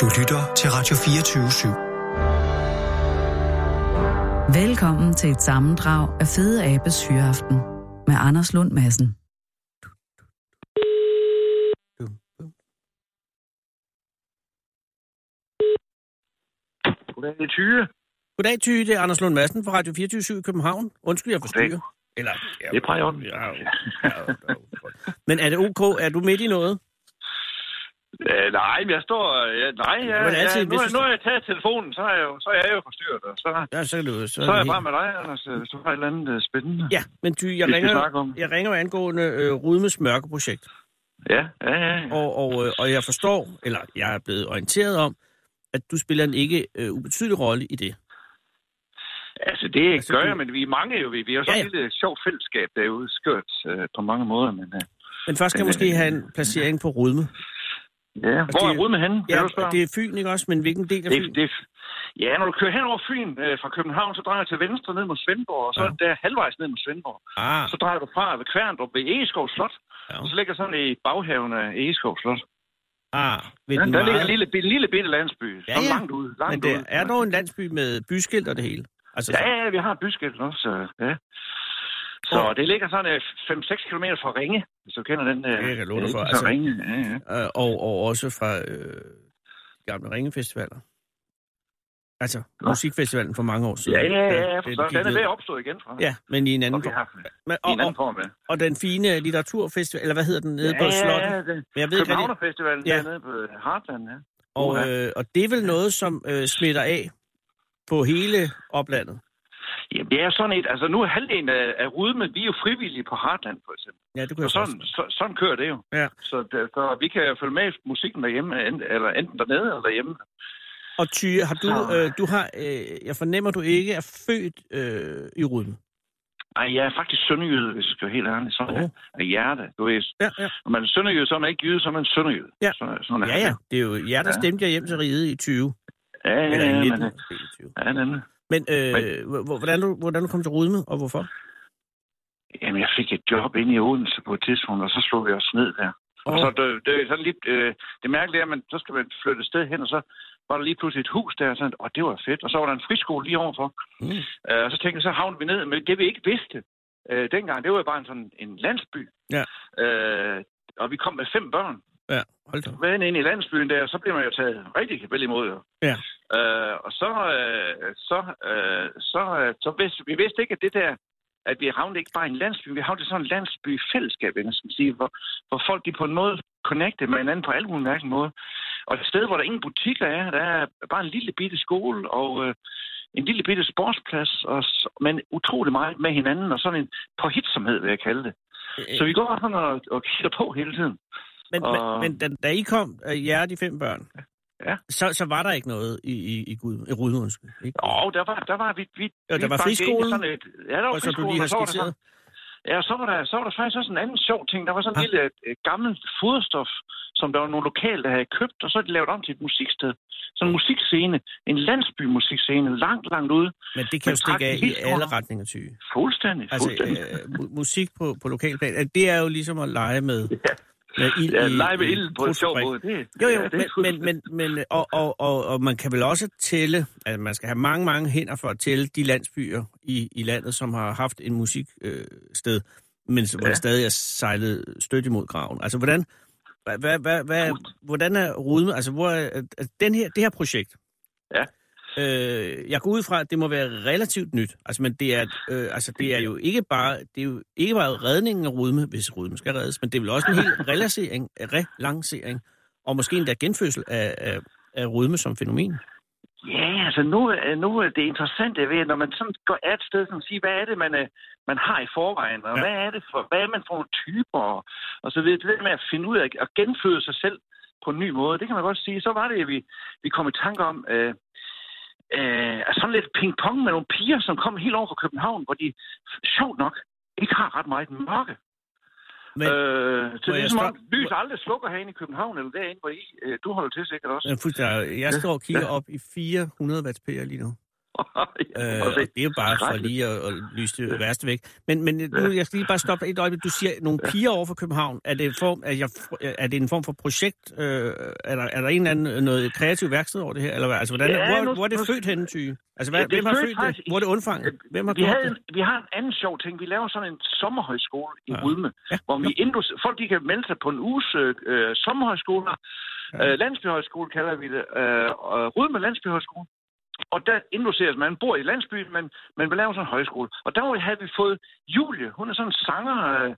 Du lytter til Radio 24 /7. Velkommen til et sammendrag af Fede Abes Hyreaften med Anders Lund Madsen. Goddag, det er Tyge. Goddag, Tyge. Det er Anders Lund Madsen fra Radio 24 i København. Undskyld, jeg forstyrrer. Eller, ja, Det er. Ja, ja, ja, ja. Men er det ok? Er du midt i noget? Øh, nej, men jeg står... Ja, nej, ja, Men altid, ja, nu, hvis du- nu har jeg taget telefonen, så er jeg jo, så er jeg jo forstyrret. Og så, Ja, så kan du... Så, så er jeg helt- bare med dig, Anders, øh, hvis du har et eller andet øh, spændende. Ja, men Tyge, jeg ringer, jeg ringer jo angående øh, Rudmes mørkeprojekt. Ja, ja, ja. ja. Og, og, øh, og jeg forstår, eller jeg er blevet orienteret om, at du spiller en ikke øh, ubetydelig rolle i det. Altså, det Altså, gør du- jeg, men vi er mange jo. Vi, vi er jo sådan Ja, et lille sjovt fællesskab derude, skørt øh, på mange måder. Men, øh, Men først skal jeg måske øh, have en placering på Rudme. Ja, hvor det- er Rudme henne? Ja, det er Fyn, ikke også? Men hvilken del af Fyn? det, det, ja, når du kører hen over Fyn øh, fra København, så drejer du til venstre ned mod Svendborg, og så Ja. der halvvejs ned mod Svendborg. Ah, Så drejer du fra ved Kværndrup ved Egeskov Slot, Ja. og så ligger sådan i baghaven af Egeskov Slot. ah. Ved Ja, der meget- ligger en lille, en lille bitte landsby, Ja, ja, langt ude. Langt Men det ude. er dog en landsby med byskilt og det hele. Altså, Ja, ja, vi har byskilt også, så, ja. Så Og- det ligger sådan øh, 5-6 km fra Ringe, hvis du kender den. Øh, Det kan jeg love dig for, Så altså. Ringe, ja, ja. øh, og, og også fra øh, gamle ringefestivaler. Altså, Nå. musikfestivalen for mange år siden. Ja, ja, ja, ja, Den- den så, den er ved at opstå igen fra. Ja, men i en anden form. Men, i og, en anden form, ja. og den fine litteraturfestival, eller hvad hedder den, nede på slottet? Ja, den, Men jeg ved Københavnerfestivalen Ja. ja. dernede på Heartland, ja. og, øh, og det er vel noget, som øh, smitter af på hele oplandet. Jamen, det er sådan et, altså nu er halvdelen af, af Rudme, vi er jo frivillige på Heartland, for eksempel. Ja, det kunne Og sådan, så, sådan kører det jo. Ja. Så, så vi kan følge med musikken derhjemme, eller enten dernede eller derhjemme. Og Tyge, har du, Så- øh, du har, øh, jeg fornemmer, du ikke er født øh, i Rudme. Ej, jeg er faktisk sønderjyde, hvis jeg skal være helt ærlig. Sådan oh. af hjerte. Du ved, Ja, ja. når man er sønderjyde, så er man ikke jyde, så er man sønderjyde. Ja. Så, sådan er Ja, ja. Det er jo jer, der Ja. stemte jer hjem til riget i 20. Ja, ja, ja, 19. men, måske i 20. ja, den, Men øh, hvor- hvordan, du, hvordan du kom til Rudme, og hvorfor? jamen, jeg fik et job inde i Odense på et tidspunkt, og så slog vi os ned der. Og Åh. så det, det er sådan lidt, øh, det mærkelige er, at man, så skal man flytte et sted hen, og så var der lige pludselig et hus der, og, sådan, og det var fedt. Og så var der en friskole lige overfor. Mm. Øh, og så tænkte jeg, så havnede vi ned, men det vi ikke vidste øh, dengang, det var jo bare en sådan en landsby. Ja. Øh, og vi kom med fem børn. Ja, hold da. Hvad ind i landsbyen der, så bliver man jo taget rigtig vel imod. Ja. Øh, og så, øh, så, øh, så, øh, så vidste, vi vidste ikke, at det der, at vi havnede ikke bare i en landsby, vi havnede sådan en landsby-fællesskab, jeg skal sige, hvor, hvor folk de på en måde connecte med hinanden på alle mulige mærkelige måder. Og et sted, hvor der ingen butikker er, der er bare en lille bitte skole og øh, en lille bitte sportsplads, og, men utrolig meget med hinanden, og sådan en påhitsomhed, vil jeg kalde det. Så vi går sådan og, og kigger på hele tiden. Men, og- men, men da, I kom, øh, jer de fem børn, Ja. så, så var der ikke noget i, i, i, Gud, i Rudme, undskyld. Ikke? Og der var, der var vi... vi Ja, vi der var bankede ind i friskolen, sådan Et, ja, der var og så du lige har var skitseret. Ja, så var, der, så var der faktisk også en anden sjov ting. Der var sådan en Ah. lille øh, gammelt foderstof, som der var nogle lokale, der havde købt, og så havde de lavet om til et musiksted. Sådan en musikscene, en landsbymusikscene, langt, langt ude. Men det kan jo stikke af i alle retninger, Tyge. Fuldstændig, Altså, fuldstændig. øh, mu- musik på, på lokalplan, øh, det er jo ligesom at lege med, med ild ja, lege med i ilden på en sjov måde. Det, Jo, jo, ja, ja, det men, men, men, men og, og, og, og man kan vel også tælle, at man skal have mange, mange hænder for at tælle de landsbyer i, i landet, som har haft en musiksted, øh, sted, men hvor Ja. der stadig er sejlet stødt imod graven. Altså, hvordan, hvad, hvad, hvad, hvordan er Rudme, altså, hvor er den her, det her projekt, Ja. Øh, jeg går ud fra, at det må være relativt nyt. Altså, men det er, øh, altså, det er jo ikke bare, det er jo ikke bare redningen af Rudme, hvis Rudme skal reddes, men det er vel også en hel relancering, relancering og måske endda genfødsel af, af, af Rudme som fænomen. Ja, altså nu, er- nu er det interessante ved, når man sådan går af et sted og siger, hvad er det, man, øh, man har i forvejen, og Ja. ja. hvad er det for, hvad er man for nogle typer, og, og så videre. Det der med at finde ud af at genføde sig selv på en ny måde, det kan man godt sige. Så var det, at vi, vi kom i tanke om, øh, øh, altså sådan lidt ping-pong med nogle piger, som kom helt over fra København, hvor de, sjovt nok, ikke har ret meget mørke. Men, øh, så det er som om, stop- lys aldrig slukker herinde i København, eller derinde, hvor I, øh, du holder til sikkert også. men fuldstændig, jeg står og kigger op i 400 watt p'er lige nu. Øh, og det er jo bare for lige at, at lyse det værste væk. Men, men nu, jeg skal lige bare stoppe et øjeblik. Du siger, nogle piger over for København. Er det, en form, er, jeg, er det en form for projekt? Øh, er, der, er der en eller anden noget kreativ værksted over det her? Eller hvad? Altså, hvordan, Ja, hvor, nu- hvor er det nu- født henne, Tyge? Altså, hvad, Ja, hvem har født det? Hvor er det undfanget? Hvem har vi, havde, det? vi har en anden sjov ting. Vi laver sådan en sommerhøjskole i Ja. Rydme, Ja. hvor vi indus, folk de kan melde sig på en uges øh, øh, sommerhøjskoler. Ja. Øh, landsbyhøjskole kalder vi det. Øh, og Rydme Landsbyhøjskole. Og der induceres, man bor i landsbyen, men man vil lave sådan en højskole. Og der havde vi fået Julie, hun er sådan en sanger øh,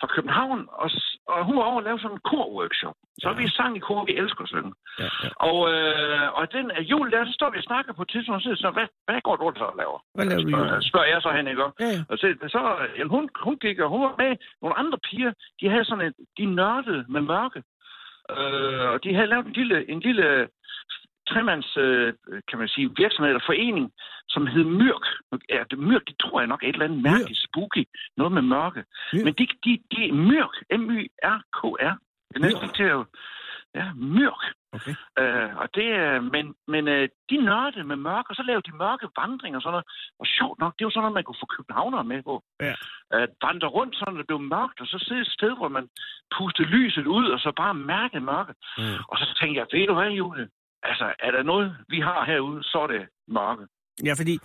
fra København, og, og hun var over at lave sådan en kor-workshop. Så Ja. vi sang i kor, vi elsker at synge. Ja, ja. Og, øh, og den af jul der, så står vi og snakker på et tidspunkt, og siger, så, hvad, hvad går du så og laver? Hvad laver du, spørger, Julie? spørger jeg så hen, ikke? Ja, ja. Og så, så jamen, hun, hun gik, og hun var med nogle andre piger. De havde sådan en, de nørdede med mørke. Øh, og de havde lavet en lille, en lille tremands, øh, kan man sige, virksomhed eller forening, som hed Myrk. Ja, det, Myrk, det tror jeg nok er et eller andet mærkeligt spooky. Noget med mørke. Myrk. Men de, de, de Myrk, M-Y-R-K-R. Det er næsten til at... Ja, Myrk. Okay. Øh, og det, øh, men, men øh, de nørdede med mørke, og så lavede de mørke vandringer og sådan noget. Og sjovt nok, det var sådan noget, man kunne få københavnere med på. Ja. At vandre rundt, sådan det blev mørkt, og så sidde et sted, hvor man pustede lyset ud, og så bare mærke mørke. Mm. Og så tænkte jeg, ved du hvad, Julie? Altså, er der noget, vi har herude, så er det mørke. Ja, fordi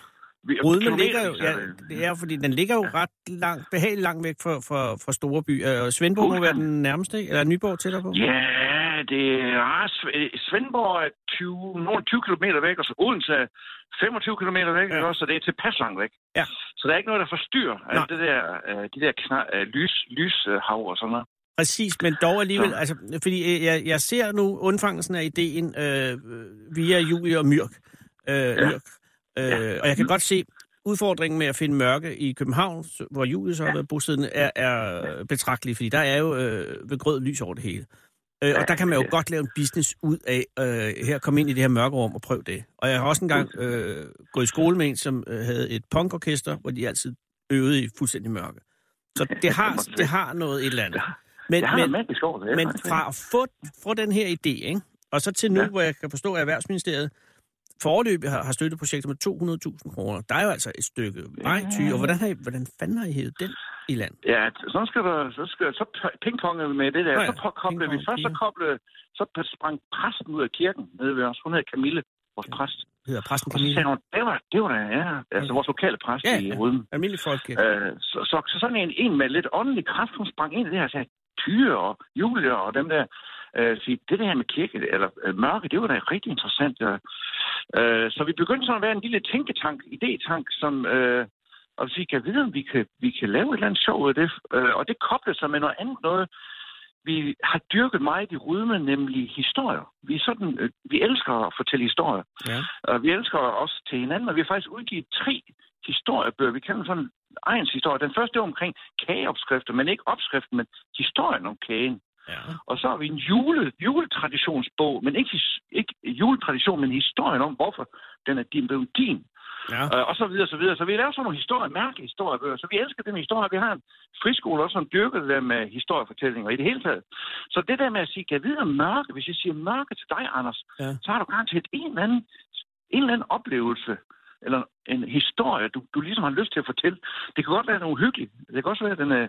Vi, Rudme ligger jo, ja, det. er fordi den ligger jo ret langt, behageligt langt væk fra, fra, fra store by. Øh, Og Svendborg må være den nærmeste, eller Nyborg tættere på? Ja, det er Sve- Svendborg er 20, nogle 20 km væk, og så Odense er 25 km væk, Ja. så det er tilpas langt væk. Ja. Så der er ikke noget, der forstyrrer det der, øh, de der kna, øh, lys, lyshav og sådan noget. Præcis, men dog alligevel, Så. altså, fordi øh, jeg, jeg ser nu undfangelsen af ideen øh, via Julie og Myrk. Øh, ja. Myrk. Øh, Ja. Og jeg kan godt se, udfordringen med at finde mørke i København, hvor Julie så har været bosiddende, er, er betragtelig, fordi der er jo øh, ved grød lys over det hele. Øh, og der kan man jo godt lave en business ud af, øh, her komme ind i det her mørke rum og prøve det. Og jeg har også engang øh, gået i skole med en, som øh, havde et punkorkester, hvor de altid øvede i fuldstændig mørke. Så det har, det har noget et eller andet. Men, Jeg har men, magisk over det. men fra at få, få den her idé, ikke? og så til nu, ja. Ja. hvor jeg kan forstå, at Erhvervsministeriet foreløbig har, har støttet projektet med 200.000 kroner. Der er jo altså et stykke vej, ty, og hvordan, har I, hvordan fanden har I hævet den i land? Ja, så skal der, så skal så pingponge med det der. Nå ja, så koblede vi først, så koblede, så sprang præsten ud af kirken nede ved os. Hun hedder Camille, vores præst. Hedder præsten Og så Camille? sagde hun, det var, det var da, ja, altså vores lokale præst Ja, i ja. Ruden. Almindelig folk. Ja. Øh, så, så, så sådan en, en med lidt åndelig kraft, hun sprang ind i det her og sagde, Tyre og Julie og dem der, øh, sige, det der med kirke, eller øh, mørke, det var da rigtig interessant. Øh, så vi begyndte sådan at være en lille tænketank, idétank, som, øh, og vi kan vide, om vi kan, vi kan lave et eller andet sjov ud af det. Øh, og det koblede sig med noget andet noget, vi har dyrket meget i Rydme, nemlig historier. Vi, er sådan, øh, vi elsker at fortælle historier. ja. Og vi elsker også til hinanden, og vi har faktisk udgivet tre historiebøger. Vi kalder dem sådan ejens historie. Den første er omkring kageopskrifter, men ikke opskriften, men historien om kagen. ja. Og så har vi en jule, juletraditionsbog, men ikke, ikke juletradition, men historien om, hvorfor den er din blevet din. ja. Øh, og så videre, så videre. Så vi laver sådan nogle historier, mærkelige historiebøger. Så vi elsker den historie. Vi har en friskole også, som dyrker det der med historiefortællinger i det hele taget. Så det der med at sige, kan jeg vide om mørke? Hvis jeg siger mørke til dig, Anders, Ja. så har du garanteret en eller anden, en eller anden oplevelse, eller en historie, du, du ligesom har lyst til at fortælle. Det kan godt være noget uhyggeligt. Det kan også være, at den er,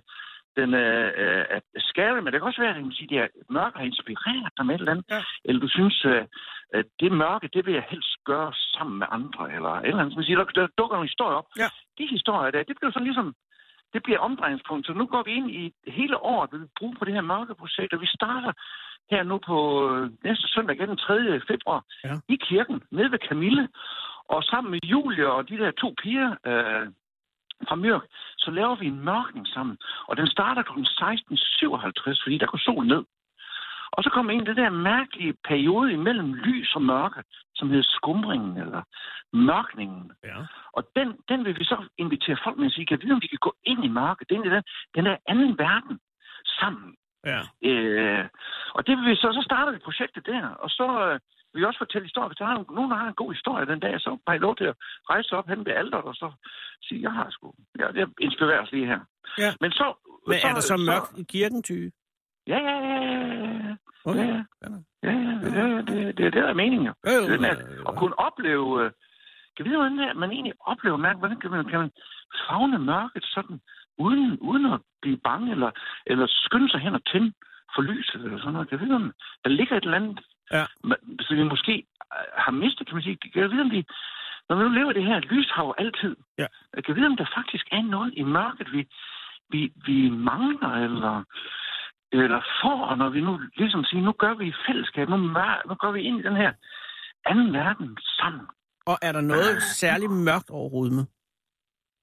den er, er, er scary, men det kan også være, at man sige, det er mørke har inspireret dig med et eller andet. Ja. Eller du synes, øh, at det mørke, det vil jeg helst gøre sammen med andre, eller et eller andet. Man siger, der, der dukker nogle historier op. Ja. De historier der, det bliver sådan ligesom, det bliver omdrejningspunkt. Så nu går vi ind i hele året, vi vil bruge på det her mørkeprojekt, og vi starter her nu på øh, næste søndag, den 3. februar, Ja. i kirken, nede ved Camille. Og sammen med Julie og de der to piger øh, fra Mørk, så laver vi en mørkning sammen. Og den starter kl. 16.57, fordi der går solen ned. Og så kommer ind det der mærkelige periode imellem lys og mørke, som hedder skumringen eller mørkningen. ja. Og den, den vil vi så invitere folk med at sige, kan vide, om vi kan gå ind i mørket, ind i den, den der anden verden sammen. ja. Øh, og det vil vi så, så starter vi projektet der, og så øh, vil vi også fortælle historier. Hvis der er nogen, der har en god historie den dag, så har I lov til at rejse op hen ved alderet, og så sige, jeg har sgu, ja, det inspirerer os lige her. Ja. Men så... Men er der så mørkt i kirken, ty? Ja, ja, ja, ja, ja. Okay. Ja, ja. Ja. Ja, ja, ja, ja, det, det er det, der er meningen. jo, Det med øh, at kunne opleve, øh, kan vide, hvordan det man egentlig oplever mærke, hvordan kan man, kan man fagne mørket sådan, uden, uden at blive bange, eller, eller skynde sig hen og tænde for lyset, eller sådan noget. Kan jeg vide, om der ligger et eller andet, Ja. så vi måske øh, har mistet, kan man sige. Kan jeg vide, om vi, når vi nu lever det her lyshav altid, Ja. jeg kan vide, om der faktisk er noget i mørket, vi, vi, vi mangler, eller, eller får, når vi nu ligesom siger, nu gør vi i fællesskab, nu, nu går vi ind i den her anden verden sammen. Og er der noget særligt mørkt over Rudme?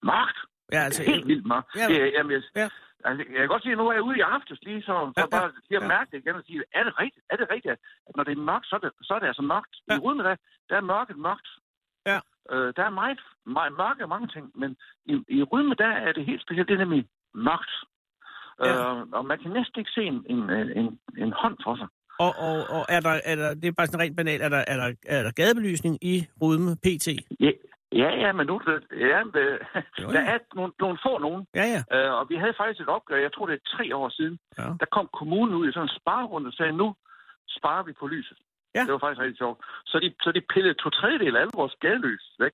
Mørkt. Ja, Altså, altså, helt vildt mørkt. Ja. Ja. Det, jamen, jeg, Ja. altså, jeg kan godt sige, at nu er jeg ude i aftes lige, så, så Ja, bare lige at ja. mærke det igen og sige, er det rigtigt? Er det rigtigt, at når det er mørkt, så er det, så er det altså mørkt? Ja. I Rudme, der, der er mørket mørkt. Ja. Øh, der er meget, meget mørke og mange ting, men i, i Rudme, der er det helt specielt, det er nemlig mørkt. Ja. Øh, og man kan næsten ikke se en, en, en, en hånd for sig. og, og, og er, der, er der, det er bare sådan rent banalt, er der, er der, er der gadebelysning i Rudme PT? Ja, ja, ja men nu, ja, Jo, der ja. er nogle, nogle få nogen, Ja, ja. Øh, og vi havde faktisk et opgør, jeg tror det er tre år siden, Ja. der kom kommunen ud i sådan en sparerunde og sagde, nu sparer vi på lyset. Ja. Det var faktisk rigtig sjovt. Så de, så de pillede to tredjedel af alle vores gadelys væk.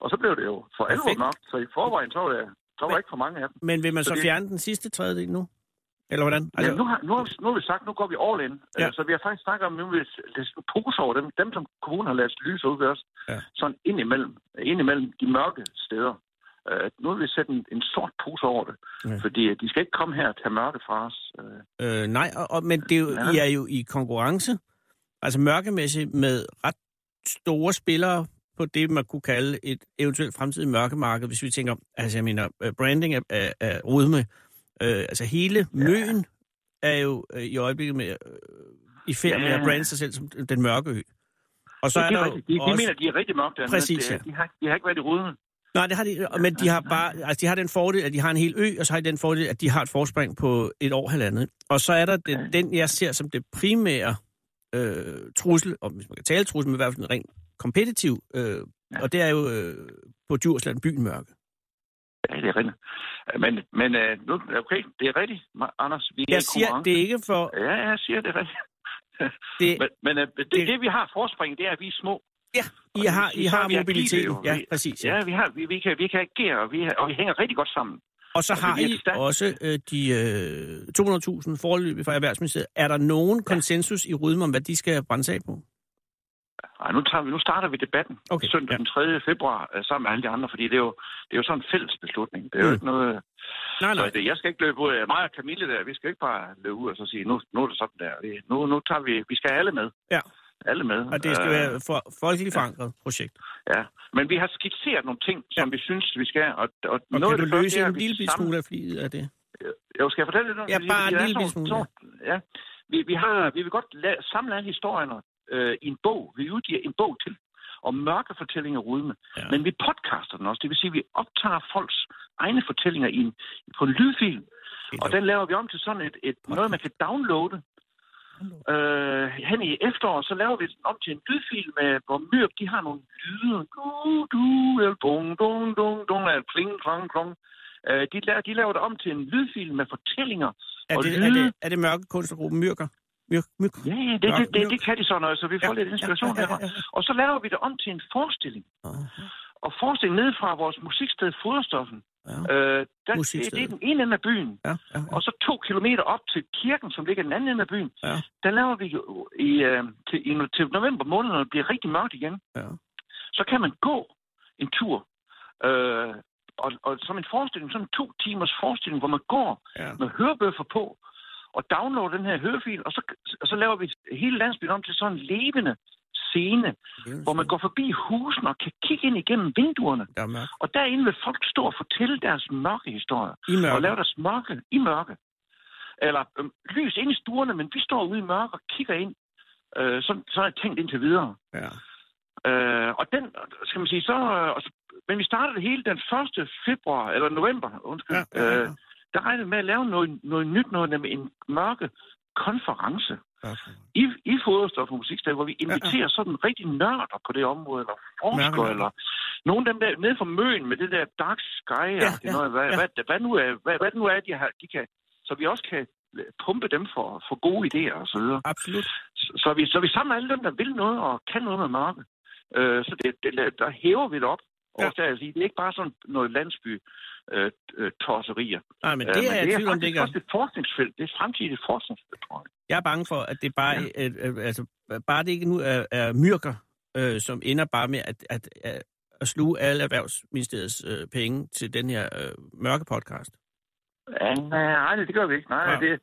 Og så blev det jo for alvor nok. Så i forvejen, så var, det, så var Men- der ikke for mange af dem. Men vil man så Så det- fjerne den sidste tredjedel nu? Eller hvordan? Altså, ja, nu, har, nu, har vi, nu har vi sagt, nu går vi all in. Ja. Så vi har faktisk snakket om, vil vi en pose over dem, dem som kommunen har lavet lys ud ved os. Ja. Sådan ind imellem, ind imellem de mørke steder. Uh, nu vil vi sætte en, en sort pose over det. Ja. Fordi øh, de skal ikke komme her og tage mørke fra os. Uh, Øh, nej, og, og, men det er jo, Ja. I er jo i konkurrence, altså mørkemæssigt, med ret store spillere på det, man kunne kalde et eventuelt fremtidigt mørkemarked, hvis vi tænker, altså jeg mener, branding af, af, af Rudme, øh, altså hele ja. Møen er jo øh, i øjeblikket med, øh, i færd med Ja. at brande sig selv som den mørke ø. Og så det, er der er. De, de også... mener, de er rigtig mørke dernede. Præcis, ja. De har, de har ikke været i ruden. Nej, det har de, men de har bare, altså de har den fordel, at de har en hel ø, og så har de den fordel, at de har et forspring på et år halvandet. Og så er der den, den jeg ser som det primære øh, trussel, og hvis man kan tale trussel, men i hvert fald en rent kompetitiv, øh, og det er jo øh, på Djursland byen mørke. Ja, det er rigtigt. Men, men øh, nu, okay, det er rigtigt, Anders. Vi Jeg siger, konkurrence. det er ikke for... Ja, jeg siger det er rigtigt. Det, Men, men øh, det, det- det, vi har forspring, det er, at vi er små. ja, I har, I har mobiliteten. Ja, præcis. Ja. Ja, vi, har, vi, vi, kan, vi kan agere, og vi, og vi hænger rigtig godt sammen. Og så har I også øh, de øh, 200.000 forløb fra Erhvervsministeriet. Er der nogen konsensus i Rydme om, hvad de skal brænde af på? Ej, nu, tager vi, nu starter vi debatten Okay, søndag ja. den 3. februar øh, sammen med alle de andre, fordi det er jo, det er jo sådan en fælles beslutning. Det er jo Mm. ikke noget... Nej, Så nej. det, jeg skal ikke løbe ud af mig og Camille der. Vi skal ikke bare løbe ud og så sige, nu, nu er det sådan der. Vi, nu, nu tager vi... Vi skal alle med. Ja. Alle med. Og det skal Øh, være for folkeligt forankret projekt. Ja, men vi har skitseret nogle ting, som Ja. vi synes, vi skal. Og, og, Og noget kan du det løse det en lille sammen- smule af fliget af det? Skal jeg fortælle lidt om Ja, det? bare en lille smule, Ja, vi, vi, har, vi vil godt la- samle alle historierne øh, i en bog. Vi udgiver en bog til om mørke fortællinger rudme. Ja. Ja. Men vi podcaster den også. Det vil sige, at vi optager folks egne fortællinger i en, på en lydfil. Og den laver vi om til sådan et, et noget, man kan downloade. Øh, hen i efteråret, så laver vi den om til en lydfil, med, hvor Myrk, de har nogle lyde. Du, du, el, dung, dung, dung, dung, el, pling, klong, klong. Øh, de, laver, de laver det om til en lydfil med fortællinger. Er og det, lyde. er det, er det mørke kunstnergruppen Myrker? Myrk, myrk. Ja, ja, det, det, det, det kan de så noget, så vi får Ja, lidt inspiration ja, ja, derfra. ja, ja. Og så laver vi det om til en forestilling. Aha, Og forestilling ned fra vores musiksted Foderstoffen. Ja. Øh, der, det, det er den ene ende af byen. Ja, ja, ja. Og så to kilometer op til kirken, som ligger den anden ende af byen. Ja. Der laver vi i, øh, til, i, til november måned, når det bliver rigtig mørkt igen. ja. Så kan man gå en tur. Øh, og, og som en forestilling, sådan en to timers forestilling, hvor man går ja. med hørebøffer på, og downloader den her hørefil, og så, og så laver vi hele landsbyen om til sådan en levende scene, hvor man går forbi husene og kan kigge ind igennem vinduerne. Der er. Og derinde vil folk stå og fortælle deres mørke historier. Og lave deres mørke i mørke. Eller øhm, lys ind i stuerne, men vi står ude i mørke og kigger ind. Øh, så, så er jeg tænkt indtil videre. Ja. Øh, og den, skal man sige, så... Øh, men vi startede det hele den 1. februar, eller november, undskyld. Ja, ja, ja. Øh, der regnede vi med at lave noget, noget nyt, noget nemlig en mørke konference Okay. i, i Foderstof og Musiksted, hvor vi ja. inviterer sådan rigtig nørder på det område, eller forskere, eller nogle af dem der nede fra Møn med det der dark sky, Ja, ja, ja, noget, hvad, ja. hvad, hvad, nu er, hvad, hvad nu er, de, har, de kan, så vi også kan pumpe dem for, for gode idéer og så videre. Absolut. Så, så, vi, så vi samler alle dem, der vil noget og kan noget med mørke. Øh, så det, det, der hæver vi det op. Og Ja. ja. der, sige, det er ikke bare sådan noget landsby øh, øh, tosserier. Nej, men Øh, det er jeg i det tvivl om, det ikke er. et forskningsfelt. Det er fremtidigt forskningsfelt, tror jeg. Jeg er bange for, at det bare, ja. øh, øh, altså, bare det ikke nu er, er myrker, øh, som ender bare med at, at, at, at sluge alle erhvervsministeriets øh, penge til den her øh, mørke podcast. Ja, nej, det gør vi ikke. Nej, Ja. ja. det,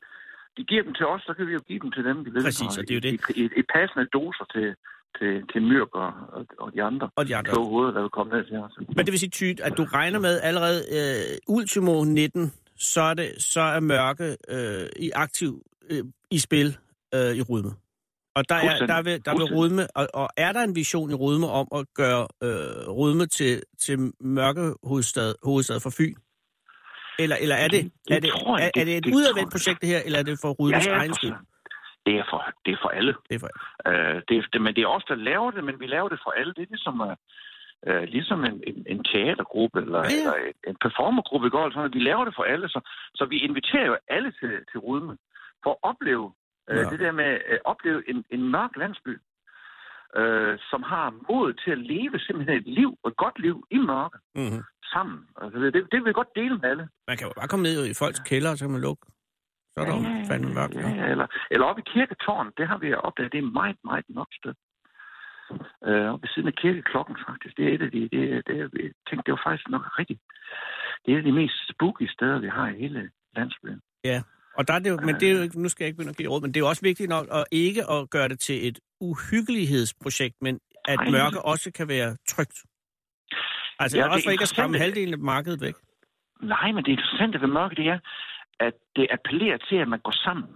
de giver dem til os, så kan vi jo give dem til dem, vi ved. Præcis, og det er jo det. I, i, i passende doser til, til, til Myrk og, og, de andre Og de andre. kloge hoveder, der vil komme ned til os. Men det vil sige, Tyt, at du regner med allerede øh, ultimo 19, så er, det, så er mørke øh, i aktiv øh, i spil øh, i Rudme. Og der er, der vil, der vil. Rudme, og, og er der en vision i Rudme om at gøre øh, Rudme til, til mørke hovedstad, hovedstad for Fyn? Eller, eller er det, er det, er, er det- et udadvendt projekt det her, eller er det for Rudmes ja, egen skyld? Det er for, det er for alle. Det er for, Øh, det, er- det, men det er os, der laver det, men vi laver det for alle. Det er ligesom, øh, øh, ligesom en, en, en teatergruppe eller, Ja, eller en, performergruppe. Går, sådan, at vi laver det for alle, så, så vi inviterer jo alle til, til Rudme for at opleve øh, Ja. det der med at opleve en, en mørk landsby, øh, som har mod til at leve simpelthen et liv, et godt liv i mørke, mm-hmm. sammen. Altså, det, det vil vi godt dele med alle. Man kan jo bare komme ned i folks kælder, og så kan man lukke. Så er der jo fandme mørkt. Ja, ja, eller, eller oppe i kirketårn, det har vi opdaget, det er meget, meget mørkt sted. Øh, oppe ved siden af kirkeklokken, faktisk. Det er et af de, det, det, jeg tænkte, det var faktisk nok rigtigt. Det er et af de mest spooky steder, vi har i hele landsbyen. Og der er det jo, men det er jo ikke, nu skal jeg ikke begynde at give råd, men det er jo også vigtigt nok at ikke at gøre det til et uhyggelighedsprojekt, men at Ej. mørke også kan være trygt. Altså Ja, ja, også for ikke at skræmme halvdelen af markedet væk. Nej, men det interessante ved mørke, det er, at det appellerer til, at man går sammen.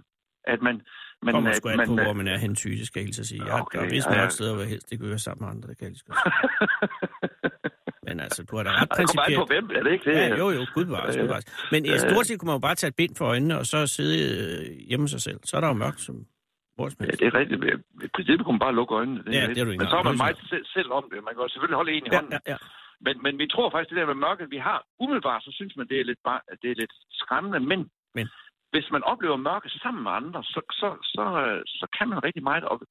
At man... man Kommer sgu an på, man, hvor man er hen tyde, skal jeg hilse at sige. Jeg, Okay, er vist ja, ja. nok steder, hvor helst vil være sammen med andre, det kan jeg lige. Men altså, du har da ret det kommer på principielt. hvem, er det ikke det? Ja, jo, jo, gud bevares, Ja, gud ja. bevares. Men ja, stort set kunne man jo bare tage et bind for øjnene, og så sidde øh, hjemme sig selv. Så er der jo mørkt som hvor som Ja, helst. det er rigtigt. I princippet kunne man bare lukke øjnene. Ja, er det er du ikke Men så er man meget selv, selv om det. Man kan jo selvfølgelig holde en i Ja, hånden. ja, ja. Men, men vi tror faktisk, det der med mørket, vi har umiddelbart, så synes man, det er lidt, bare, at det er lidt skræmmende. Men, Men. hvis man oplever mørke sammen med andre, så, så, så, øh, så kan man rigtig meget. Og,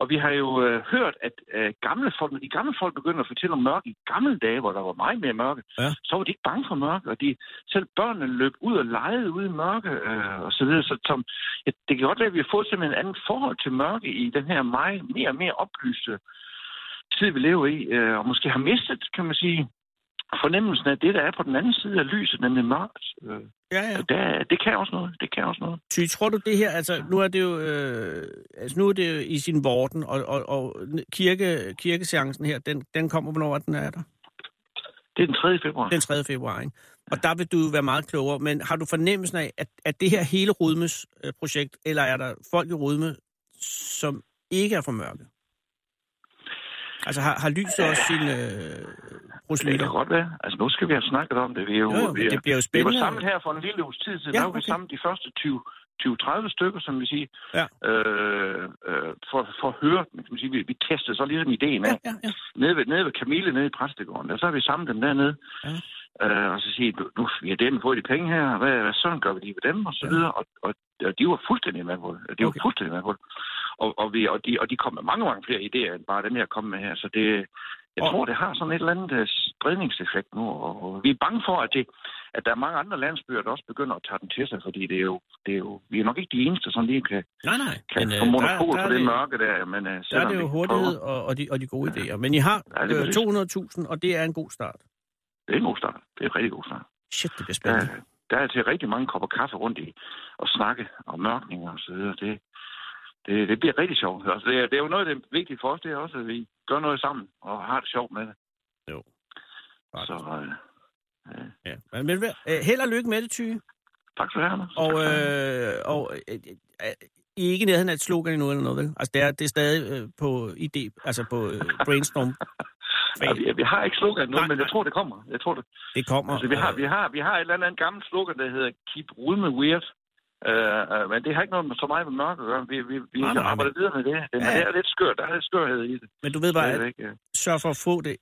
og vi har jo øh, hørt, at øh, gamle folk, når de gamle folk begynder at fortælle om mørke i gamle dage, hvor der var meget mere mørke, Ja. så var de ikke bange for mørke. Og de, selv børnene løb ud og legede ude i mørke øh, og så videre. Så som, ja, det kan godt være, at vi har fået simpelthen et andet forhold til mørke i den her meget mere og mere oplyste tid, vi lever i, øh, og måske har mistet, kan man sige, fornemmelsen af det, der er på den anden side af lyset, nemlig mørkt. Øh, ja, ja. der, det kan også noget. Det kan også noget. Ty, tror du det her, altså nu er det jo, øh, altså nu er det jo i sin vorden, og, og, og kirke, kirkeseancen her, den, den kommer, hvornår den er der? Det er den 3. februar. Den 3. februar, ikke? Og der vil du være meget klogere, men har du fornemmelsen af, at, at det her hele Rudmes øh, projekt, eller er der folk i Rudme, som ikke er for mørke? Altså har, har lyset også sin øh, det kan godt være. Altså, nu skal vi have snakket om det. Vi er jo, Jo, jo, vi er, det bliver jo vi var spændende. samlet her for en lille uges tid siden. Ja, Ja, der var vi okay. sammen de første 20 20-30 stykker, som vi siger, Ja. øh, øh, for, for at høre, kan man sige, vi, vi testede så ligesom ideen af, Ja, ja, ja. nede ved, nede ved Camille, nede i præstegården. Og så har vi samlet dem dernede. Ja. Øh, og så siger nu, nu vi har dem fået de penge her, hvad, hvad sådan gør vi lige ved dem, og så Ja. videre. Og, og, og de var fuldstændig med på det. De var Okay. fuldstændig med på det. Og, og, vi, og, de, og de kom med mange, mange flere idéer, end bare dem, jeg kom med her. Så det, jeg Og- tror, det har sådan et eller andet øh, spredningseffekt nu. Og, vi er bange for, at, det, at der er mange andre landsbyer, der også begynder at tage den til sig, fordi det er jo, det er jo vi er nok ikke de eneste, som lige kan, Nej, nej. kan Men, få øh, monopol der, på der det er mørke der. Men, øh, Der er det jo hurtighed og, og, de, og de gode idéer. Men I har Ja, det er øh, præcis. 200.000, og det er en god start. Det er en god start. Det er en rigtig god start. Shit, det bliver Der, spændende. der er til rigtig mange kopper kaffe rundt i og snakke om mørkninger og så videre. Det, det, det bliver rigtig sjovt. Altså, det, er, det er jo noget af det vigtige for os, det er også, at vi gør noget sammen og har det sjovt med det. Så øh, Ja. Men, men hvad- øh, held og lykke med det, Tyge. tak skal du have, Anders. Og, øh, og øh, øh, I er ikke nærheden af et slogan endnu eller noget, vel? Altså, det er, det er stadig øh, på idé, altså på øh, brainstorm. Ja, vi, vi har ikke slogan nu, Nej, men jeg tror, det kommer. Jeg tror det. Det kommer. Altså, vi, har, øh, vi, har, vi har et eller andet gammelt slogan, der hedder Keep Rudme Weird. Uh, uh, men det har ikke noget med så meget med mørke at gøre. Vi, vi, vi Nej, nej, arbejde videre med det. det, Ja, det er lidt skørt. Der er lidt skørhed i det. Men du ved bare, at ja. sørg for at få det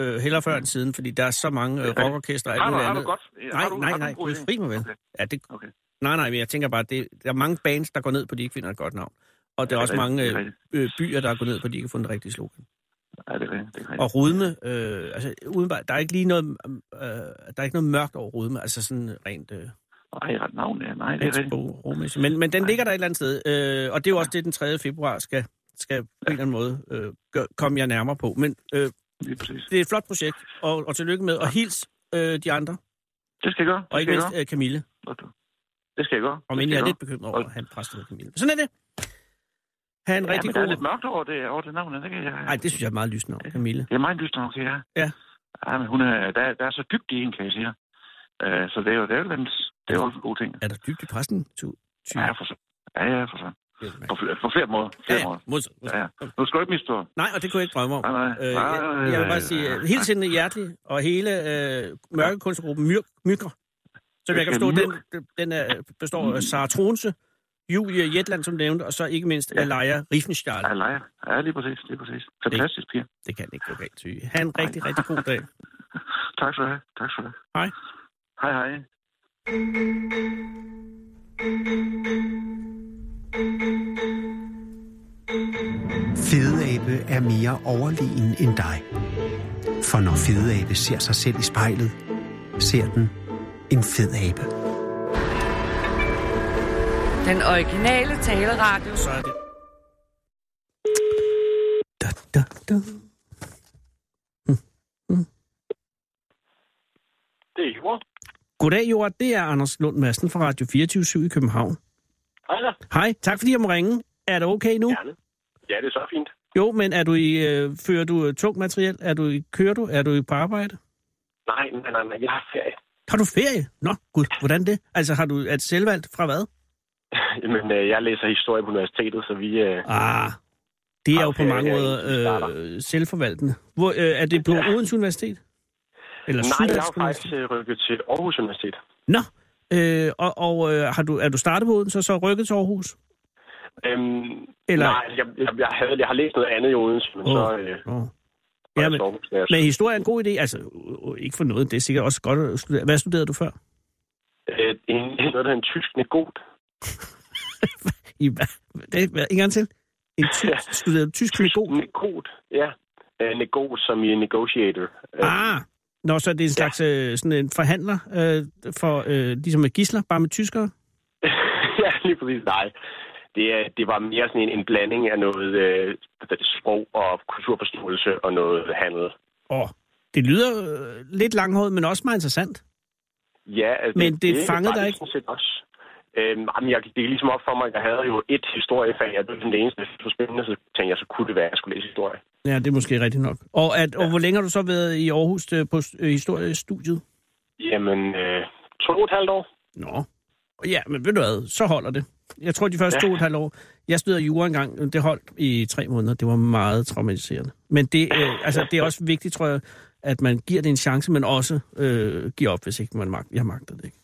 øh, heller før end siden, fordi der er så mange øh, rockorkester og alt muligt har du andet. godt? Nej, har du, nej, nej, du er fri mig vel. Okay. Ja, det, Okay. nej, nej, men jeg tænker bare, det, der er mange bands, der går ned på, de ikke finder et godt navn. Og der er også det mange det øh, øh, byer, der er gået ned på, de ikke har fundet det rigtige slogan. Ja, det er. Det er. Og rudme, øh, altså udenbart, der er ikke lige noget, øh, der er ikke noget mørkt over rudme, altså sådan rent øh, Nej, ret navn, ja. Nej, det er rigtigt. Men, men den ligger der et eller andet sted, øh, og det er jo også det, den 3. februar skal, skal på en eller anden måde øh, gør, komme jeg nærmere på. Men øh, det er et flot projekt, og, og tillykke med, og hils øh, de andre, Det skal jeg gøre. og Det ikke skal jeg mindst øh, Camille. Det skal jeg gøre. end skal jeg er lidt bekymret over, at han præstede Camille. Sådan er det. Ha' en Ja, rigtig men der er god... lidt mørkt over det, over det navn. Det, kan jeg... Nej, det synes jeg er meget lysende over, Camille. det er meget lyst nok, ja. Ja. Ja, men hun er, der, der er så dybt i en, kan jeg sige. Uh, så det er jo, det er jo, det er også en god ting. Er der dybt i præsten? Tu, ty. Ja, for så. Ja, ja, for så. På, fl- på flere måder. Flere ja, måder. modsat. Ja, ja. Nu skal du ikke misstå. Nej, og det kunne jeg ikke drømme om. Nej, nej. Øh, jeg, jeg vil bare sige, nej, helt sindende hjertelig, og hele øh, mørkekunstgruppen Myr, Mykre, som jeg kan forstå, den, den er, består af Sara Tronse, Julie Jetland, som nævnt, og så ikke mindst Ja. Alaya Riefenstahl. Lejer. Ja, lige præcis. Lige præcis. Fantastisk, piger. Det kan ikke gå galt, Tyge. Ha' en rigtig, rigtig god dag. Tak skal du have. Tak du have. Hej. Hej, hej. Fedeabe er mere overlegen end dig. For når fedeabe ser sig selv i spejlet, ser den en fed abe. Den originale taleradio. Så er det... Da, da, da. Det er Jord. Goddag, Jord. Det er Anders Lund Madsen fra Radio 24 i København. Hej da. Hej, tak fordi jeg må ringe. Er det okay nu? Gerne. Ja, det er så fint. Jo, men er du i, øh, fører du øh, tungt materiel? Er du i, kører du? Er du i på arbejde? Nej, nej, nej, nej. Jeg har ferie. Har du ferie? Nå, gud, hvordan det? Altså, har du et selvvalgt fra hvad? Jamen, øh, jeg læser historie på universitetet, så vi... Øh, Ah, det er jo på mange måder øh, selvforvaltende. Hvor, øh, er det på Ja. Odense Universitet? Eller nej, jeg har faktisk øh, rykket til Aarhus Universitet. Nå, øh, og, og øh, har du, er du startet på Odense og så rykket til Aarhus? Øhm, Eller- Nej, jeg, jeg, jeg, havde, jeg har læst noget andet i Odense, men Åh. så... Øh, var Ja, men, Aarhus, jeg- men historie er en god idé. Altså, ikke for noget, det er sikkert også godt at studere. Hvad studerede du før? Øh, en, noget, der en tysk negot. I, hvad? Det, hvad, en gang til. En tysk, studerede du tysk med god? Negot, ja. Øh, negot som i negotiator. Øh, Ah, Nå, så er det en slags øh, sådan en forhandler øh, for, øh, ligesom med gisler, bare med tyskere? ja, lige præcis. Nej. Det, det var mere sådan en, en blanding af noget øh, sprog og kulturforståelse og noget handel. Åh, det lyder øh, lidt langhåret, men også meget interessant. Ja, altså, Men det fangede var dig det ikke? sådan set Også. Øhm, jeg, det er ligesom op for mig, at jeg havde jo et historiefag, og det var det eneste, der var spændende, så tænkte jeg, så kunne det være, at jeg skulle læse historie. Ja, det er måske rigtigt nok. Og, at, og hvor længe har du så været i Aarhus øh, på øh, historiestudiet? Jamen, øh, to og et halvt år. Nå. Ja, men ved du hvad, så holder det. Jeg tror, de første ja. Ja. to og et halvt år, jeg studerede jura engang, det holdt i tre måneder. Det var meget traumatiserende. Men det, øh, altså, det er også vigtigt, tror jeg, at man giver det en chance, men også øh, giver op, hvis ikke man mag- jeg magter det ikke.